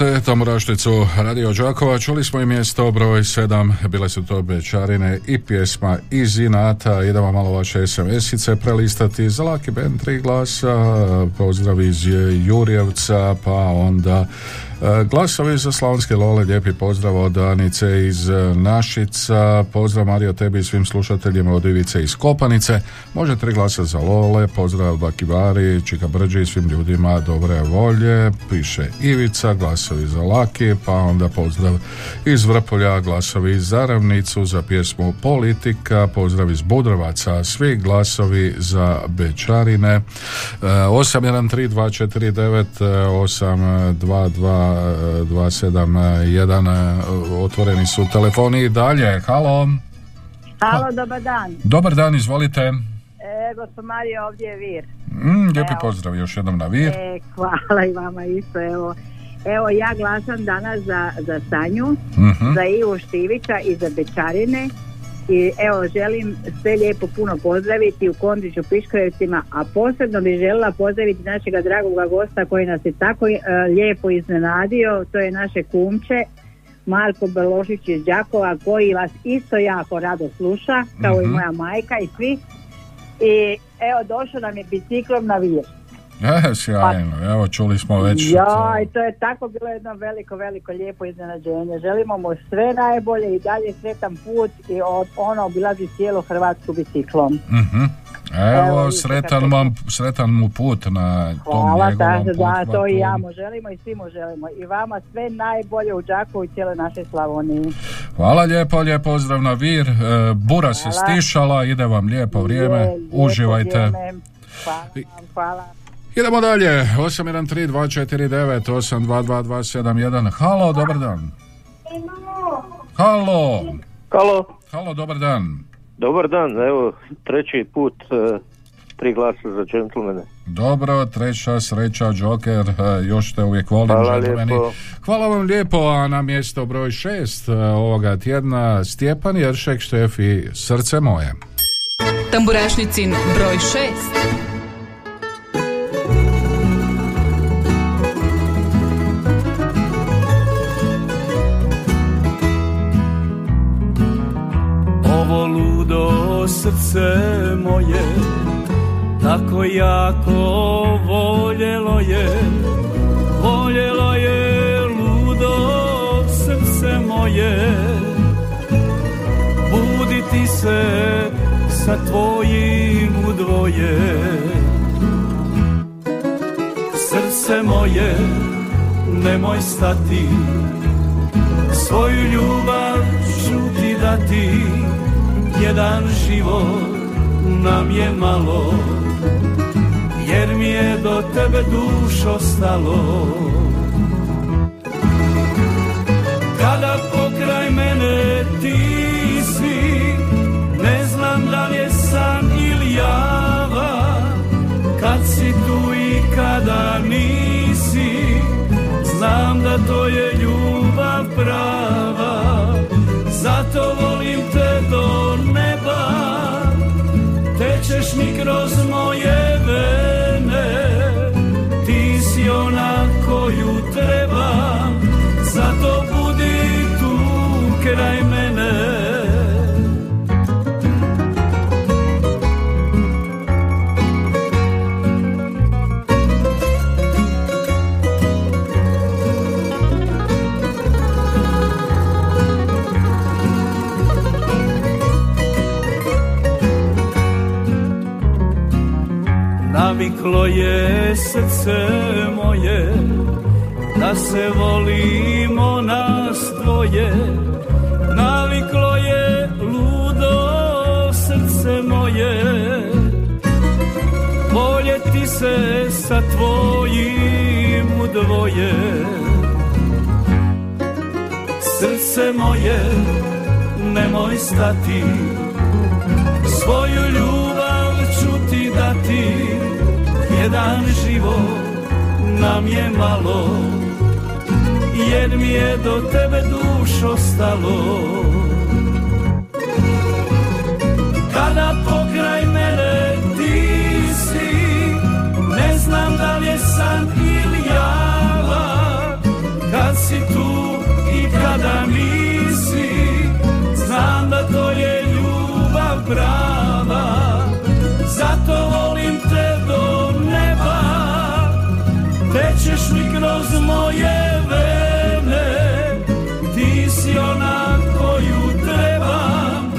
Slušate Tamburašnicu Radio Đakova, čuli smo i mjesto broj 7, bile su to Bečarine i pjesma iz Inata, idemo malo vaše SMS-ice prelistati. Za Laki band tri glasa, pozdrav iz Jurjevca, pa onda glasovi za Slavonske Lole, lijepi pozdrav od Anice iz Našica, pozdrav Mario tebi i svim slušateljima od Ivice iz Kopanice, može tri glasa za Lole, pozdrav Bakibari, Čika Brđi i svim ljudima dobre volje, piše Ivica, glasovi za Laki, pa onda pozdrav iz Vrpolja, glasovi za Ravnicu, za pjesmu Politika, pozdrav iz Budrovaca, svi glasovi za Bečarine, e, 813249 822271 otvoreni su telefoni i dalje, halo Halo, dobar dan. dobar dan, izvolite E, gospod Mario, ovdje je Vir. mm, lijepi Evo. pozdrav još jednom na vir E, hvala i vama isto, evo. Evo, ja glasam danas za, za Sanju, Mhm. za Ivu Štivića i za Bečarine. I evo, želim sve lijepo puno pozdraviti u Kondriću Piškorevcima, a posebno bih željela pozdraviti našega dragoga gosta koji nas je tako e, lijepo iznenadio, to je naše kumče, Marko Belošić iz Đakova, koji vas isto jako rado sluša, kao i Mhm. moja majka i svi. I evo, došao nam je biciklom na vir. E, sjajno, evo čuli smo već Ja, i to je tako bilo jedno veliko, veliko lijepo iznenađenje. Želimo mu sve najbolje i dalje sretan put i od, ono obilazi cijelu Hrvatsku biciklom. Mhm. Evo, Evo, sretan, vam, sretan mu put na tom Hvala, njegovom da, da, to i ja mu želimo i svi mu želimo. I vama sve najbolje u Đakovu i cijeloj našoj Slavoniji. Hvala lijepo, lijep pozdrav na vir. E, Bura se Hvala. stišala, ide vam lijepo vrijeme, Je, lijepo uživajte. vrijeme. Hvala, vam, hvala. Idemo dalje, 813-249-822-271. Halo, dobar dan. Halo. Halo, Halo, dobar dan. dobar dan, evo treći put e, tri glasa za džentlmene. Dobro, treća sreća, Joker, e, još te uvijek volim, Hvala džentlmeni. lijepo. Hvala vam lijepo, a na mjesto broj šest e, ovoga tjedna Stjepan Jeršek, Štef i Srce moje. Tamburašnicin broj 6. srce moje Tako jako voljelo je Voljelo je ludo srce moje. Buditi se sa tvojim udvoje Srce moje nemoj stati Svoju ljubav ću ti dati Jedan život nam je malo Jer mi je do tebe dušo stalo Kada pokraj mene ti si Ne znam da li je san ili java Kad si tu i kada nisi Znam da to je ljubav prava Zato volim te do neba Tečeš mi kroz moje vene Naviklo je srce moje Da se volimo nas dvoje. Naviklo je ludo srce moje Voljeti se sa tvojim udvoje Srce moje, nemoj stati Svoju ljubav Jedan život nam je malo Jer mi je do tebe dušo stalo Kada pokraj mene ti si Ne znam da li je san ili java Kad si tu i kada nisi Znam da to je ljubav prava. Zato Mi kroz moje vene Ti si ona koju trebam.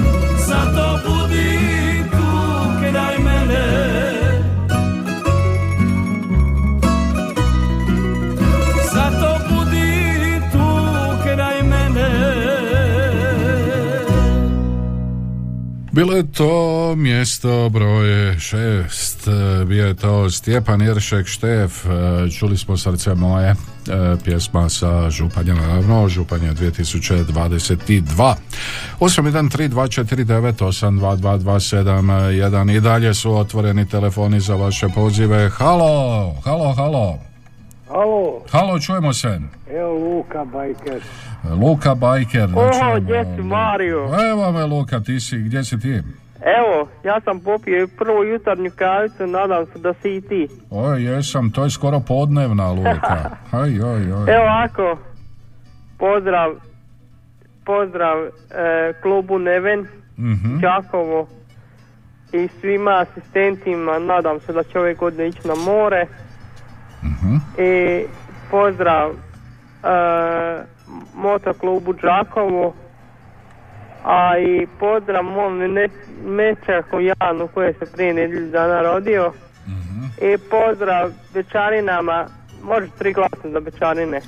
Zato budi tu kraj mene. Zato budi tu kraj mene. Bilo je to mjesto broj šest, bio je to Stjepan Jeršek Štef, e, čuli smo srce moje, e, pjesma sa Županja, naravno, Županja 2022. 813249822271 i dalje su otvoreni telefoni za vaše pozive. Halo, halo, halo. Alo, Halo, čujemo se. evo Luka Bajker. Luka Bajker. Oho, znači, gdje si Mario? Evo me Luka, ti si, gdje si ti? Evo, ja sam popio prvu jutarnju kavicu, nadam se da si i ti. Oj, jesam, to je skoro podnevna Luka. Aj, oj, oj. Evo ovako, pozdrav, pozdrav e, klubu Neven, Mhm. Đakovo i svima asistentima, nadam se da će ove godine ići na more. Mhm. I pozdrav e, motoklubu Đakovo, a i pozdrav mom ne, mečaku Janu koji se prije nedjelju dana rodio. I pozdrav Bečarinama, može tri glasa za Bečarine.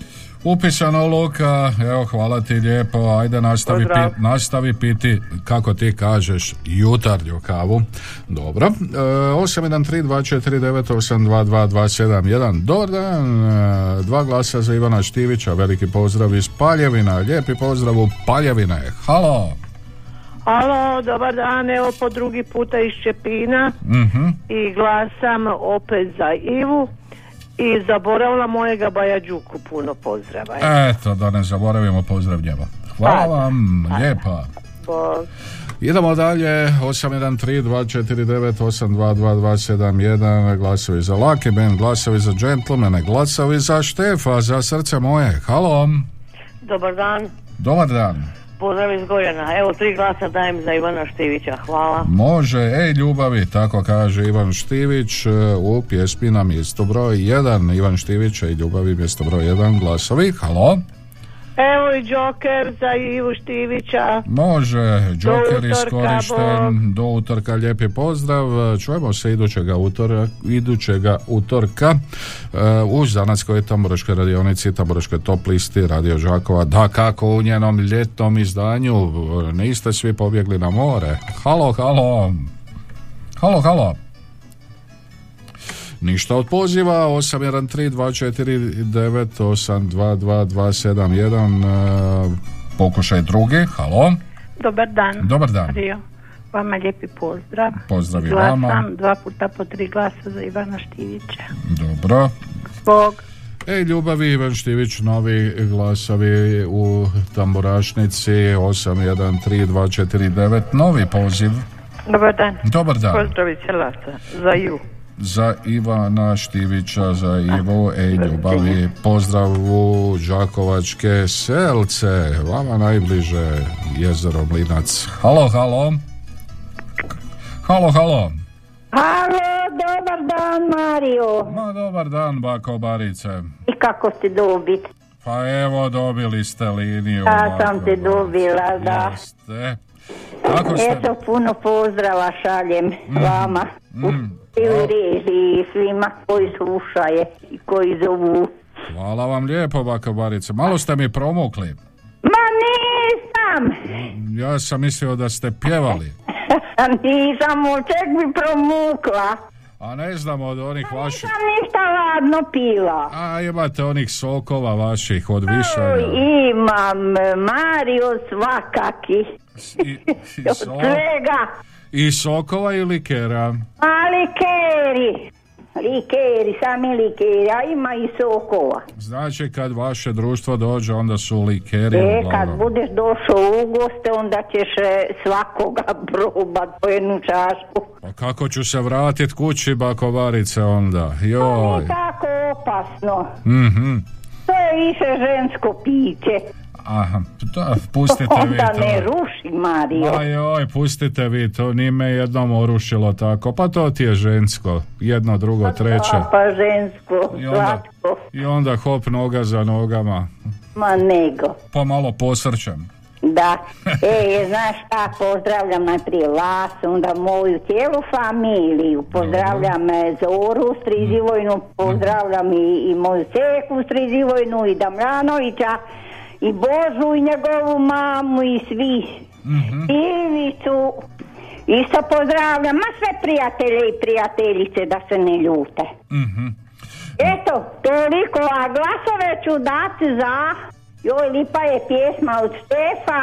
Upisano Luka, evo hvala ti lijepo, ajde nastavi, pi- nastavi piti, kako ti kažeš, jutarnju kavu. Dobro, e, 813249822271, dobar dan, e, dva glasa za Ivana Štivića, veliki pozdrav iz Paljevina, lijepi pozdrav u Paljevine, halo. Alo, dobar dan, evo po drugi puta iz Čepina Mhm. i glasam opet za Ivu i zaboravila mojega Baja Đuku, puno pozdrava. Eto, da ne zaboravimo pozdrav njemu. Hvala vam, lijepa. Bog. Idemo dalje, 813249822271, glasovi za Lucky Band, glasovi za Gentlemane, glasovi za Štefa, za srce moje. Halo, Dobar dan, dobar dan. Pozdrav iz Gorjana. Evo, tri glasa dajem za Ivana Štivića, hvala. Može, ej ljubavi, tako kaže Ivan Štivić e, u pjesmi na mjesto broj 1. Ivan Štivić, ej ljubavi, mjesto broj 1, glasovi. Halo, Evo i Joker za Ivu Štivića. može, Joker utorka, iskorišten, do utorka lijepi pozdrav, čujemo se idućega utorka, idućega utorka e, u Zanatskoj tamburaškoj radionici, tamburaškoj top listi Radio Žakova, da kako u njenom ljetnom izdanju, niste svi pobjegli na more. Halo, halo, halo, halo. Ništa od poziva 813249822271 e, pokušaj drugi, halo Dobar dan. Dobar dan. Rio. Vama lijepi pozdrav. Pozdrav i Glasam vama. dva puta po tri glasa za Ivana Štivića. Dobro. Bog. Ej, Ljubavi Ivan Štivić, novi glasovi u tamburašnici 813249, novi poziv Dobar dan. Dobar dan. Pozdrav iz Selasa za Ivu. Za Ivana Štivića, za Ivu, ej Ljubavi, pozdrav u Đakovačke selce, vama najbliže jezero Mlinac. Halo, halo. Halo, halo. Halo, dobar dan Mario. Ma dobar dan, bako Barice. I kako ste dobit? Pa evo, dobili ste liniju. Ja sam te dobila, da. Jeste. Kako ste? Eto, puno pozdrava šaljem vama. U režiji i svima koji slušaje i koji zovu. Hvala vam lijepo, bako Barice. Malo ste mi promukli. Ma nisam! Ja sam mislio da ste pjevali. nisam, ček bi promukla. A ne znam od onih vaših... Nisam ništa ladno pila. A imate onih sokova vaših od više. Imam Mario svakaki. I, Od svega. I sokova i likera. A likeri. Likeri, sami likeri, a ima i sokova. Znači kad vaše društvo dođe onda su likeri E, kad budeš došao u goste, onda ćeš e, svakoga probat po jednu čašku. Pa kako ću se vratit kući bakovarice onda? Joj. Nije tako opasno. Mhm. To je više žensko piće. Aha, da, pustite vi Onda to. ne ruši, Mario. Aj, joj, pustite vi to, nije me jednom orušilo tako. Pa to ti je žensko, jedno, drugo, treće. A, pa žensko, I onda, slatko. I onda hop noga za nogama. Ma nego. Pa malo posrćem. Da. E, znaš šta, pozdravljam najprije vas, onda moju cijelu familiju, pozdravljam Zoru Strizivojnu, pozdravljam i, i moju seku Strizivojnu i Damjanovića i Božu i njegovu mamu i svi. Ivicu, isto pozdravljam, ma sve prijatelje i prijateljice da se ne ljute. Mhm. Eto, toliko, a glasove ću dati za, joj, lipa je pjesma od Stefa,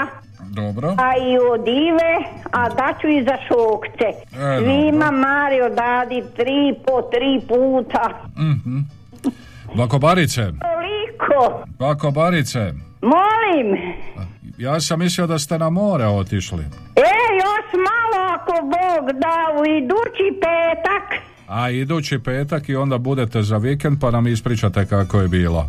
Dobro. a i od Ive, a daću i za Šokce. E, Svima Mario dadi tri po tri puta. Mhm. Bakobarice, Toliko, bakobarice, molim. ja sam mislio da ste na more otišli. E, još malo ako Bog da u idući petak. A idući petak i onda budete za vikend pa nam ispričate kako je bilo.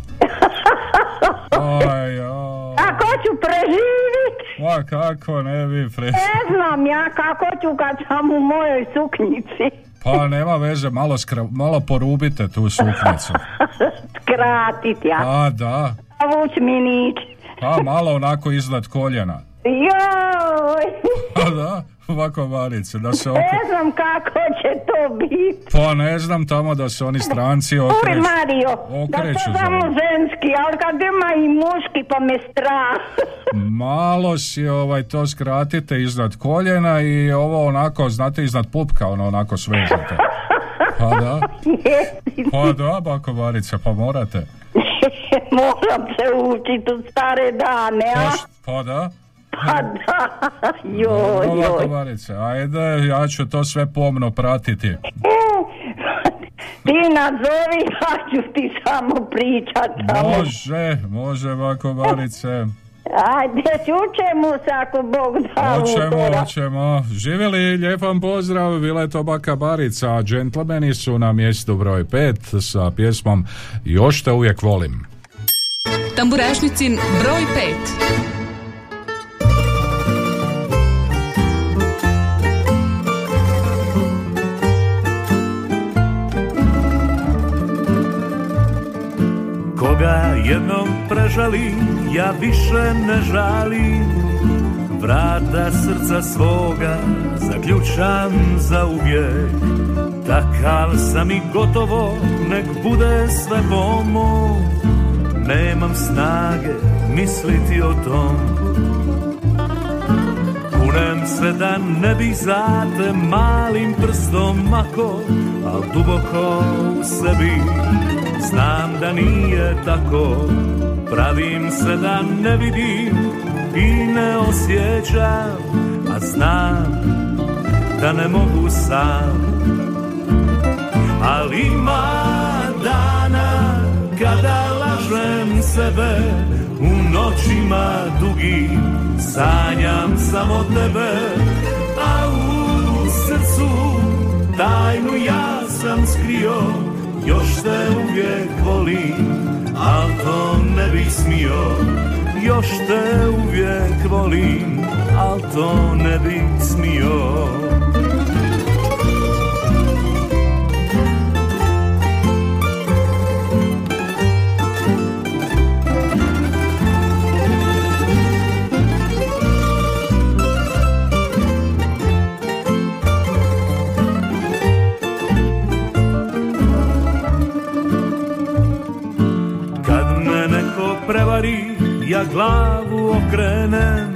Aj, joj. Kako ću preživit? Ma kako ne bi pre... Ne znam ja kako ću kad sam u mojoj suknjici. Pa nema veze, malo, skra... malo porubite tu suknicu. Skratit ja. A da, A vuć mi nič. pa malo onako iznad koljena. Joj, Pa da, ovako varice, da se oko... ne znam kako će to biti. Pa ne znam tamo da se oni stranci Uj okreću. Mario, da okreću to za samo ženski, ali kad ima i muški pa me strah. Malo si ovaj to skratite iznad koljena i ovo onako, znate, iznad pupka ono onako svežete. Pa da, pa da, bakovarica, pa morate. Moram se učiti u stare dane, a? Pa da, Pa da, joj, joj. bakovarice, ajde, ja ću to sve pomno pratiti. Ti nazovi, ja ću ti samo pričat tamo. Može, može, bakovarice. Ajde, čućemo se ako Bog da utora. hoćemo. Živjeli, lijep vam pozdrav, bila je to Baka Barica, a džentlmeni su na mjestu broj 5 sa pjesmom Još te uvijek volim. Tamburašnicin broj 5. Koga jednom prežalim, ja više ne žalim. Vrata srca svoga zaključam za uvijek. Takav sam i gotovo, nek bude sve bomo Nemam snage misliti o tom. Kunem se da ne bih za te malim prstom mako Al duboko u sebi znam da nije tako. Pravim se da ne vidim i ne osjećam A znam da ne mogu sam. Ali ima dana kada sebe U noćima dugim sanjam samo tebe A u srcu tajnu ja sam skrio Još te uvijek volim, al to ne bih smio Još te uvijek volim, al to ne bih smio ja glavu okrenem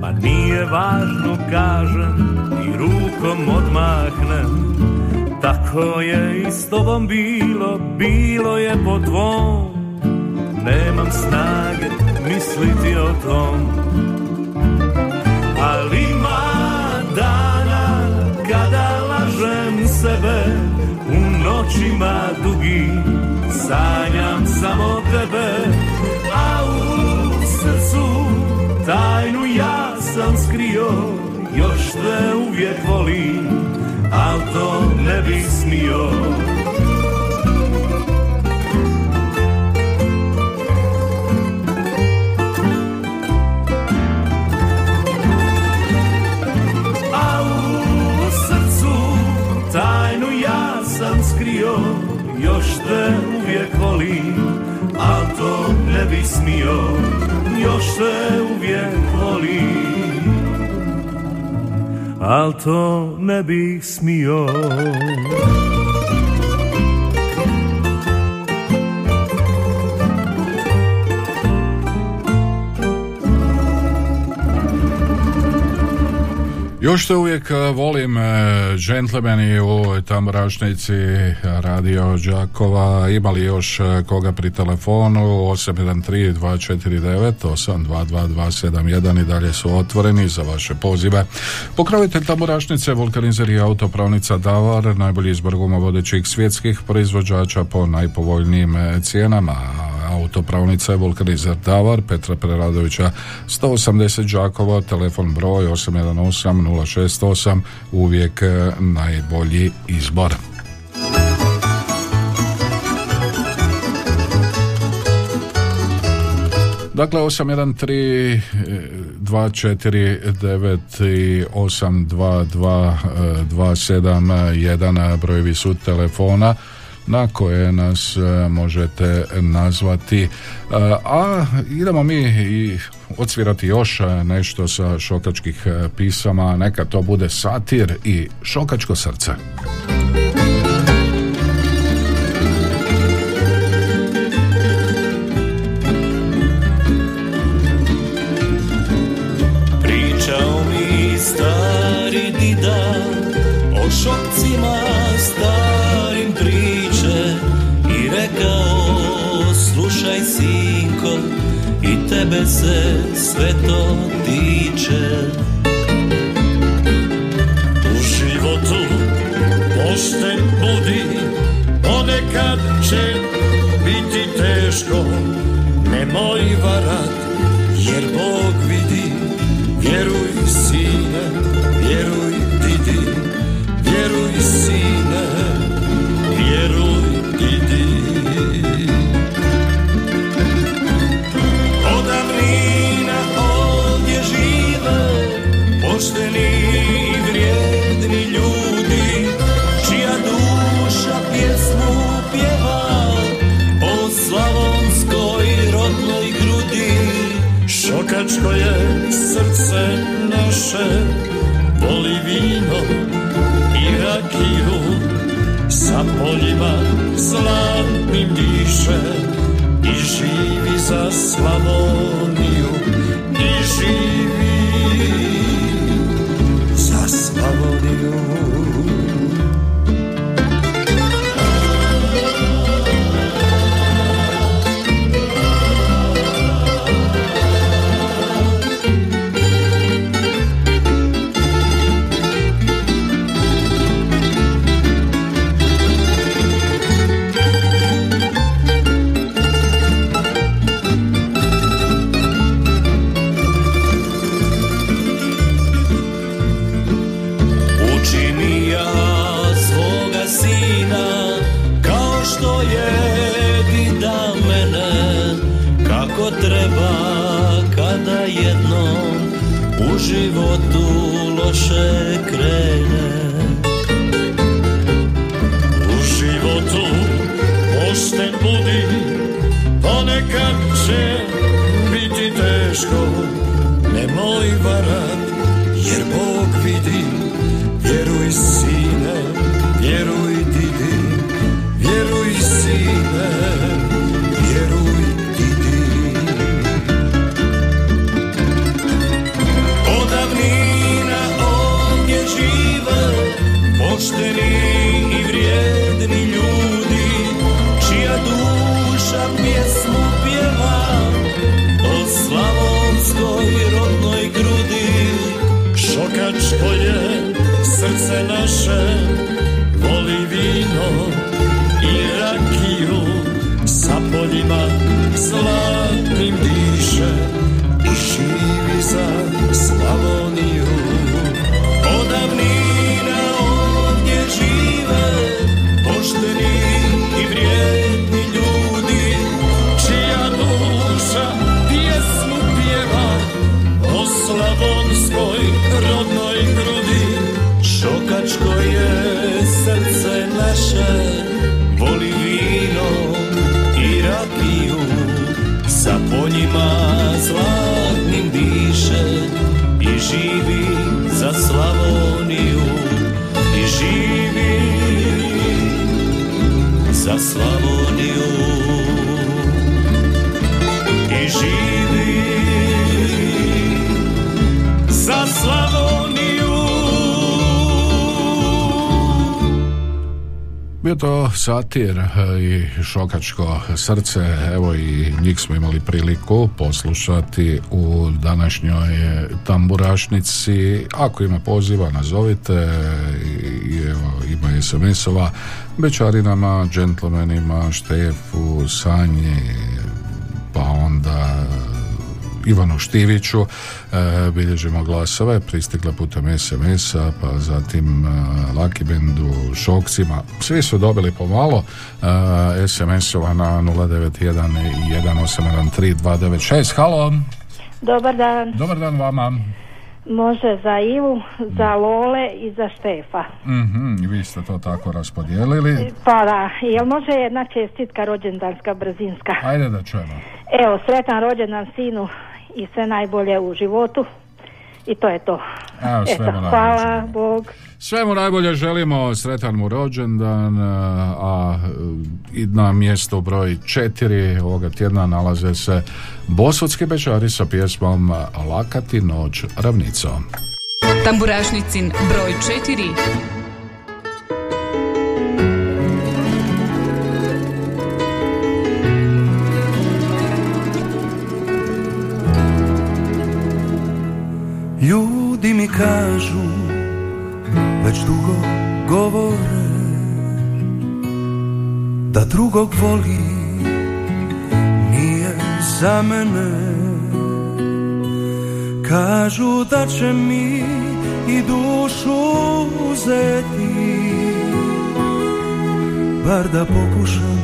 Ma nije važno kažem i rukom odmahnem. Tako je i s tobom bilo, bilo je po tvom. Nemam snage misliti o tom. Ali ima dana kada lažem sebe U noćima dugi sanjam samo tebe Te uvijek volim, al to ne bi smio. A u srcu tajnu ja sam skrio Još te uvijek volim, al to ne bi smio. Još te uvijek volim, al to ne bih smio Još te uvijek e, volim e, džentlmeni u Tamburašnici Radio Đakova. Imali još e, koga pri telefonu 813 249 822 i dalje su otvoreni za vaše pozive. Pokrovitelj Tamburašnice, vulkanizer i autopravnica Davar, najbolji izbor vodećih svjetskih proizvođača po najpovoljnijim e, cijenama. Autopravnica je vulkanizer Davar, Petra Preradovića 180 Đakova, telefon broj 818 068, uvijek e, najbolji izbor. Dakle, 813 249 i 822 271 brojevi su telefona na koje nas e, možete nazvati. E, A idemo mi i odsvirati još e, nešto sa šokačkih pisama, neka to bude satir i šokačko srce. Stari dida O šokcima starim sinko I tebe se sve to tiče. U životu pošten budi Ponekad će biti teško. Nemoj varat jer Bog vidi. Vjeruj sine, vjeruj didi. Vjeruj sine, Pošteni i vrijedni ljudi Čija duša pjesmu pjeva O slavonskoj rodnoj grudi. Šokačko je srce naše Voli vino i rakiju Sa poljima zlatnim diše I živi za Slavoniju I živi Slavoniju teško Nemoj varat jer Bog vidi. Vjeruj sine, vjeruj didi Vjeruj sine, zlatnim diše i živi za Slavoniju. Bio to satir e, i šokačko srce, evo i njih smo imali priliku poslušati u današnjoj tamburašnici. Ako ima poziva, nazovite, i evo, ima SMS-ova, Bečarinama, džentlmenima, Štefu, onda Ivanu Štiviću e, bilježimo glasove pristigle putem SMS-a pa zatim e, Lucky Bandu Šokcima svi su dobili pomalo e, SMS-ova na 091 i 1813296 halo. Dobar dan. dobar dan vama. Može za Ivu, za Lole i za Štefa. Mhm, vi ste to tako raspodijelili. Pa da, jel može jedna čestitka rođendanska brzinska? ajde da čujemo. Evo, sretan rođendan sinu i sve najbolje u životu. I to je to. Evo, sve Eto, mu najbolje hvala, želimo. Bog. Sve mu najbolje želimo, sretan mu rođendan, a i na mjestu broj četiri ovoga tjedna nalaze se Bosutski bečari sa pjesmom Lakati noć ravnicom. Tamburašnicin broj 4. kažu Već dugo govore Da drugog voli Nije za mene. Kažu da će mi i dušu uzeti Bar da pokušam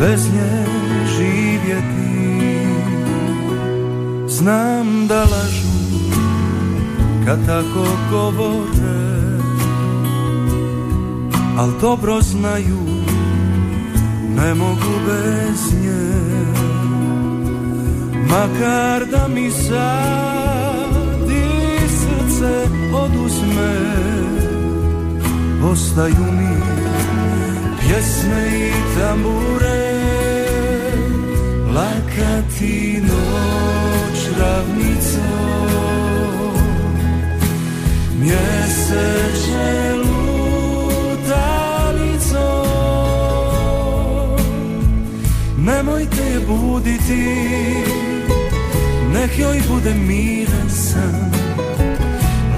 bez nje živjeti. Znam da lažu kad tako govore. Al dobro znaju ne mogu bez nje. Makar da mi sad i srce oduzme Ostaju mi pjesme i tambure. Lakati noć ravnicom Mjeseče lutalicom Nemojte je buditi Nek joj bude miran san.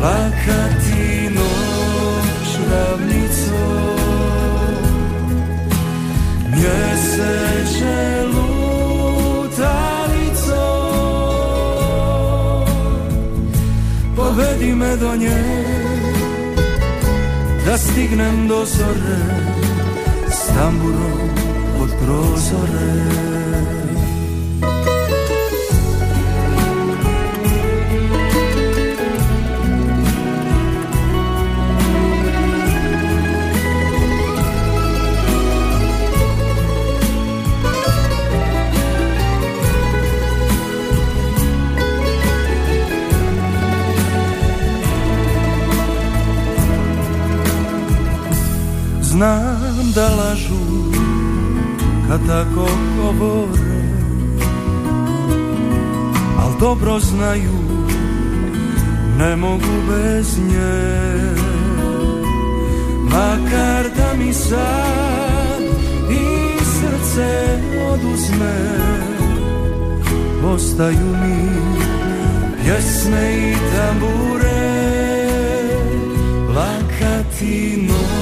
Lakati noć ravnicom Mjeseče lutalicom Povedi me do nje Da stignem do zore S tamburom prozore Znam da lažu kad tako govore Al dobro znaju ne mogu bez nje. Makar da mi sad i srce oduzme Ostaju mi pjesme i tambure Laka Lakati noć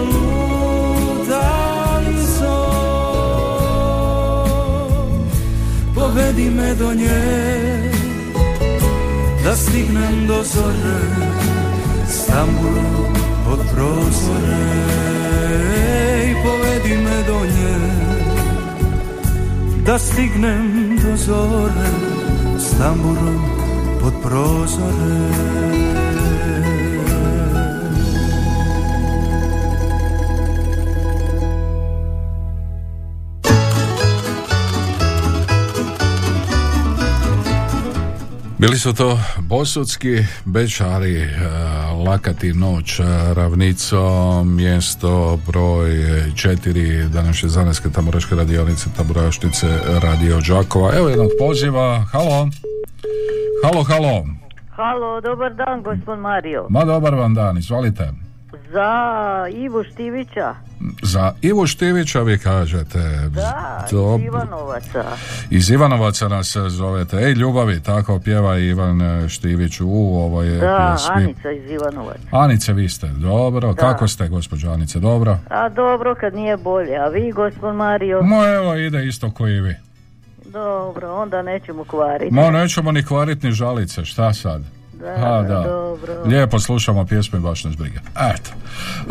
Povedi me do nje Da stignem do zore Stambulu pod prozore. I povedi me do nje Da stignem do zore Stamburom pod prozore Bili su to Bosutski bečari, e, lakati noć e, ravnico, mjesto broj četiri današnje zanetske tamoraške radionice, tamorašnice Radio Đakova. Evo jednog poziva, halo, halo, halo. Halo, dobar dan, gospod Mario. Ma dobar vam dan, izvolite. Za Ivu Štivića. Za Ivu Štivića vi kažete. Da, iz Ivanovaca. Iz Ivanovaca nas zovete. Ej, ljubavi, tako pjeva Ivan e, Štivić u ovoj Da, pjesmi. Anica iz Ivanovaca. Anice, vi ste, dobro. Kako ste, gospođo Anice, dobro? A dobro, kad nije bolje. A vi, gospod Mario? Mo evo ide isto ko i vi. Dobro, onda nećemo kvariti. Mo nećemo ni kvarit ni žalice, šta sad? Da, A, da. dobro. Lijepo slušamo pjesme baš nas briga. Eto.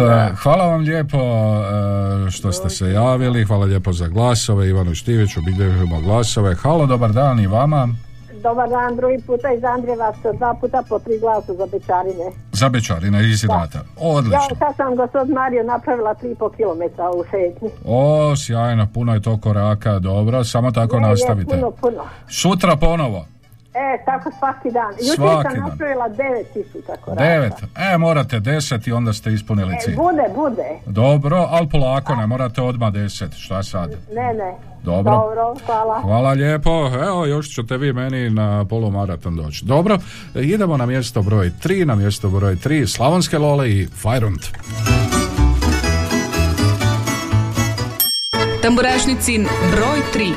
E, hvala vam lijepo e, što ste se javili, hvala lijepo za glasove, Ivanu Štiviću, bilježimo glasove. Halo, dobar dan i vama. Dobar dan, drugi puta iz Andrijevaca, dva puta po tri glasa za Bečarine. Za Bečarina iz Inata. Ja Odlično. sad sam gospod Mario napravila 3,5 km u šetnji. O, sjajno, puno je to koraka, dobro, samo tako Je, je, nastavite. puno, puno. Sutra ponovo. E, tako svaki dan. Jučer Svaki sam dan. napravila 9000 koraka. Devet. E, morate deset i onda ste ispunili E, cilj. bude, bude. Dobro, ali polako, ne morate odmah deset. Šta sad? Ne, ne. Dobro. Dobro, hvala. Hvala lijepo. Evo, još ćete vi meni na polumaraton doći. Dobro, e, idemo na mjesto broj 3, na mjesto broj 3, Slavonske Lole i Fajrunt. Tamburašnicin broj 3.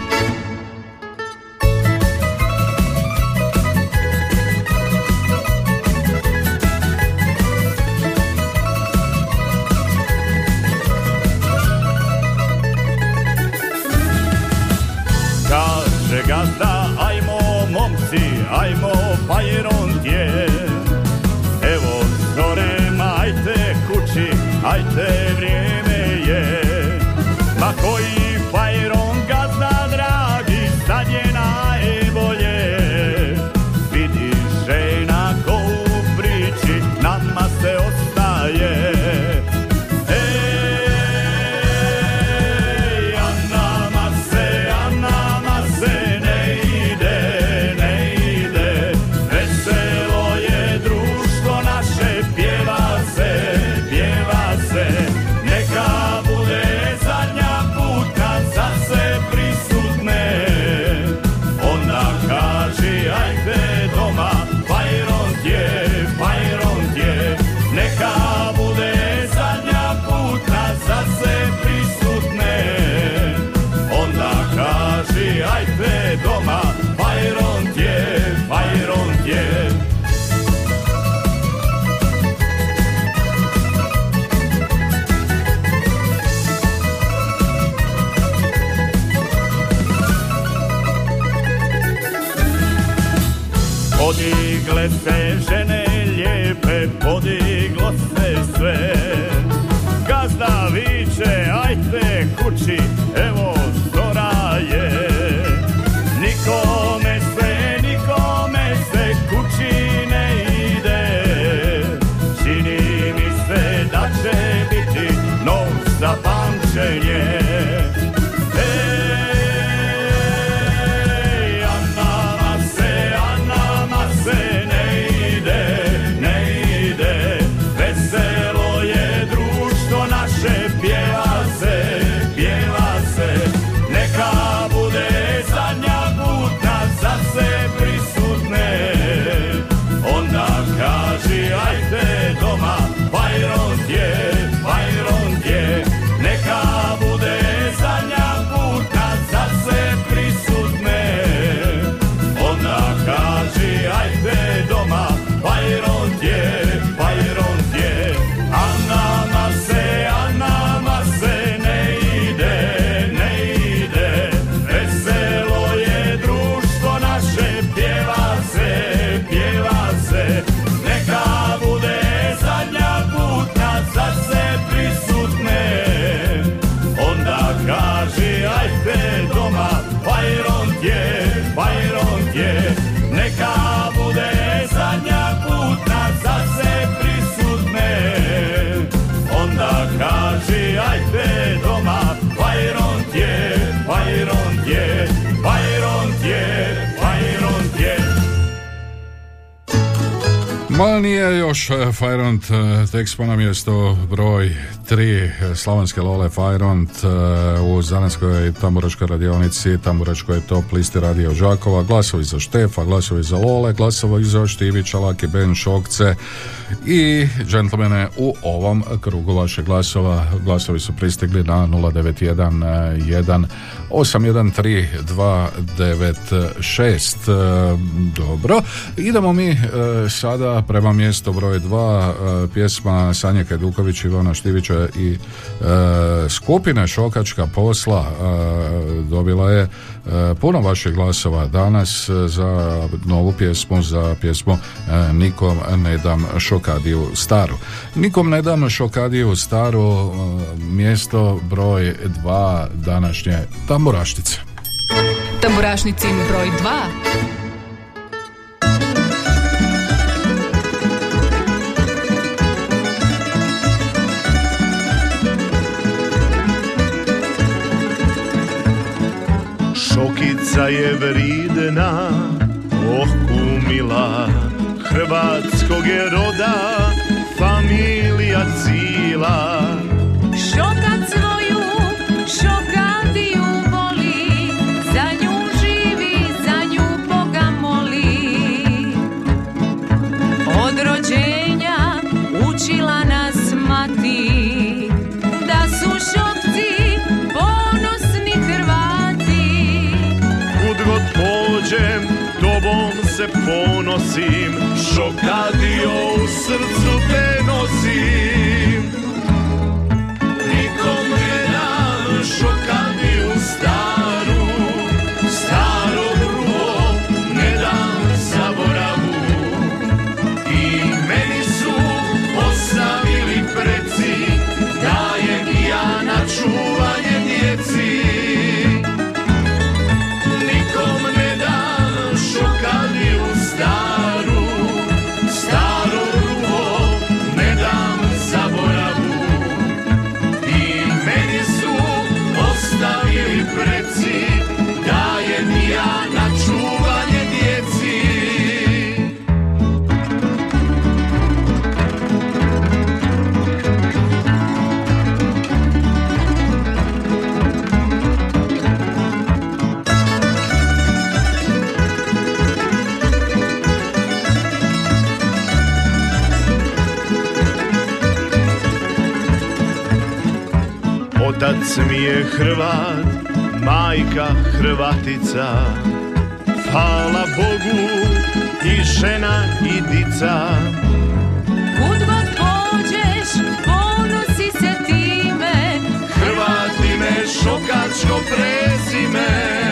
oči, Nije još e, Fajront, e, tek smo na mjesto broj 3 e, Slavonske Lole Fajront u Zanetskoj tamburačkoj radionici, tamburačkoj top listi radio Žakova, glasovi za Štefa, glasovi za Lole, glasovi za Štivića, Laki Ben, Šokce i džentlmene u ovom krugu vašeg glasova. Glasovi su pristigli na 0911 813296 Dobro, idemo mi sada prema mjesto broj 2 e, pjesma Sanje Kajduković, Ivana Štivića i e, skupine Šokačka posla e, dobila je puno vaših glasova danas za novu pjesmu, za pjesmu Nikom ne dam Šokadiju staru. Nikom ne dam Šokadiju staru mjesto broj 2 današnje tamburaštice. Tamburašnici broj 2 Djeca je vridna, oh kumila, hrvatskog je roda, familija cila. Se ponosim, šokadio u srcu te nosim. Otac mi je Hrvat, majka Hrvatica. Hvala Bogu i žena i dica. Kud god pođeš, ponosi se time, Hrvati me šokačko prezime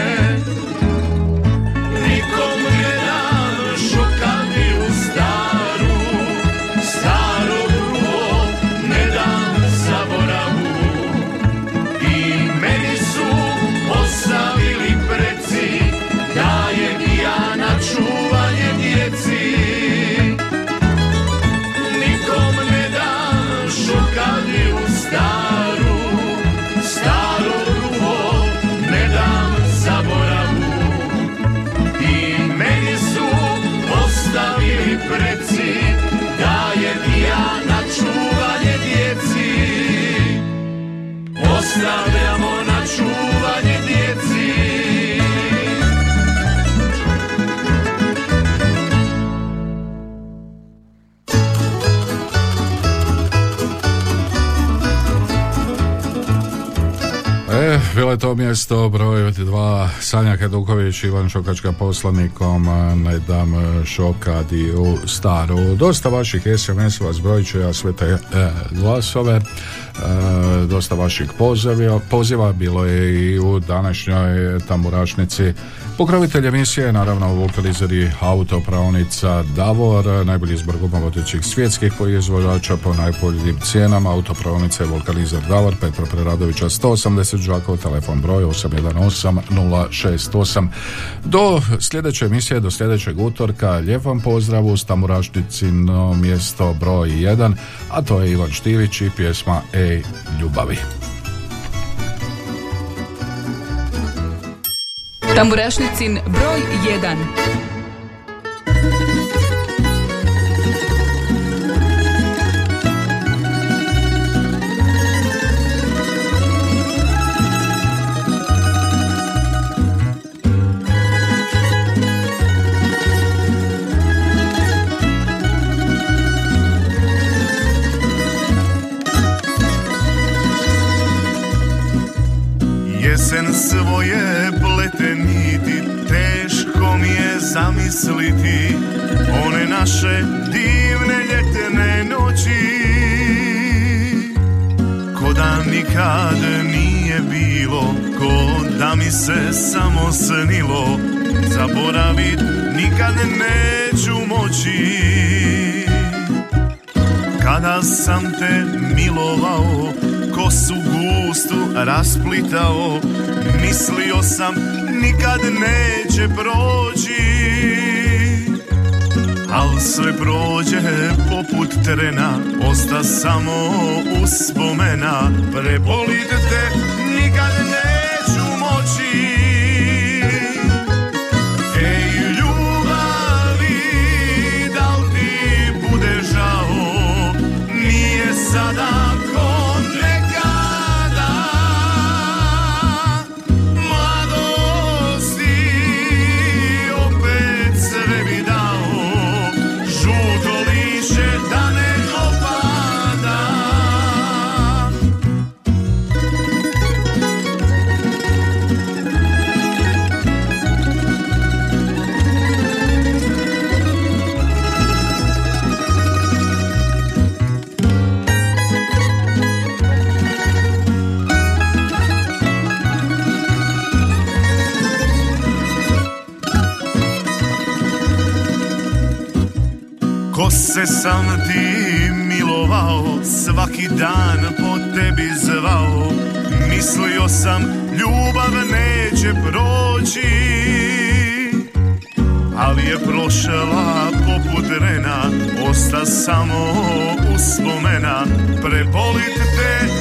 bilo to mjesto broj dva Sanja Keduković, Ivan Šokačka poslanikom ne dam e, šokadiju staru. Dosta vaših SMS-ova, zbrojit ću ja sve te e, glasove. E, dosta vaših poziva, poziva bilo je i u današnjoj tamburašnici. Pokrovitelj emisije je naravno vokalizeri autopravnica Davor, najbolji izbor gumovodećih svjetskih proizvođača po najpoljim cijenama, autopravnica je vokalizer Davor, Petra Preradovića 180 Žakov, telefon broj 818 068. Do sljedeće emisije, do sljedećeg utorka, lijep vam pozdrav uz Tamurašnicino mjesto broj 1, a to je Ivan Štivić i pjesma Ljubavi. Tamburašnicin broj 1 tvoje plete niti Teško mi je zamisliti One naše divne ljetne noći. Ko da nikad nije bilo Ko da mi se samo snilo Zaboravit nikad neću moći. Kada sam te milovao, kosu gustu rasplitao, mislio sam nikad neće proći. Al sve prođe poput trena, osta samo uspomena, prebolit te nikad neću sam ti milovao, svaki dan po tebi zvao, mislio sam ljubav neće proći, ali je prošla poput rena, osta samo uspomena, prebolit te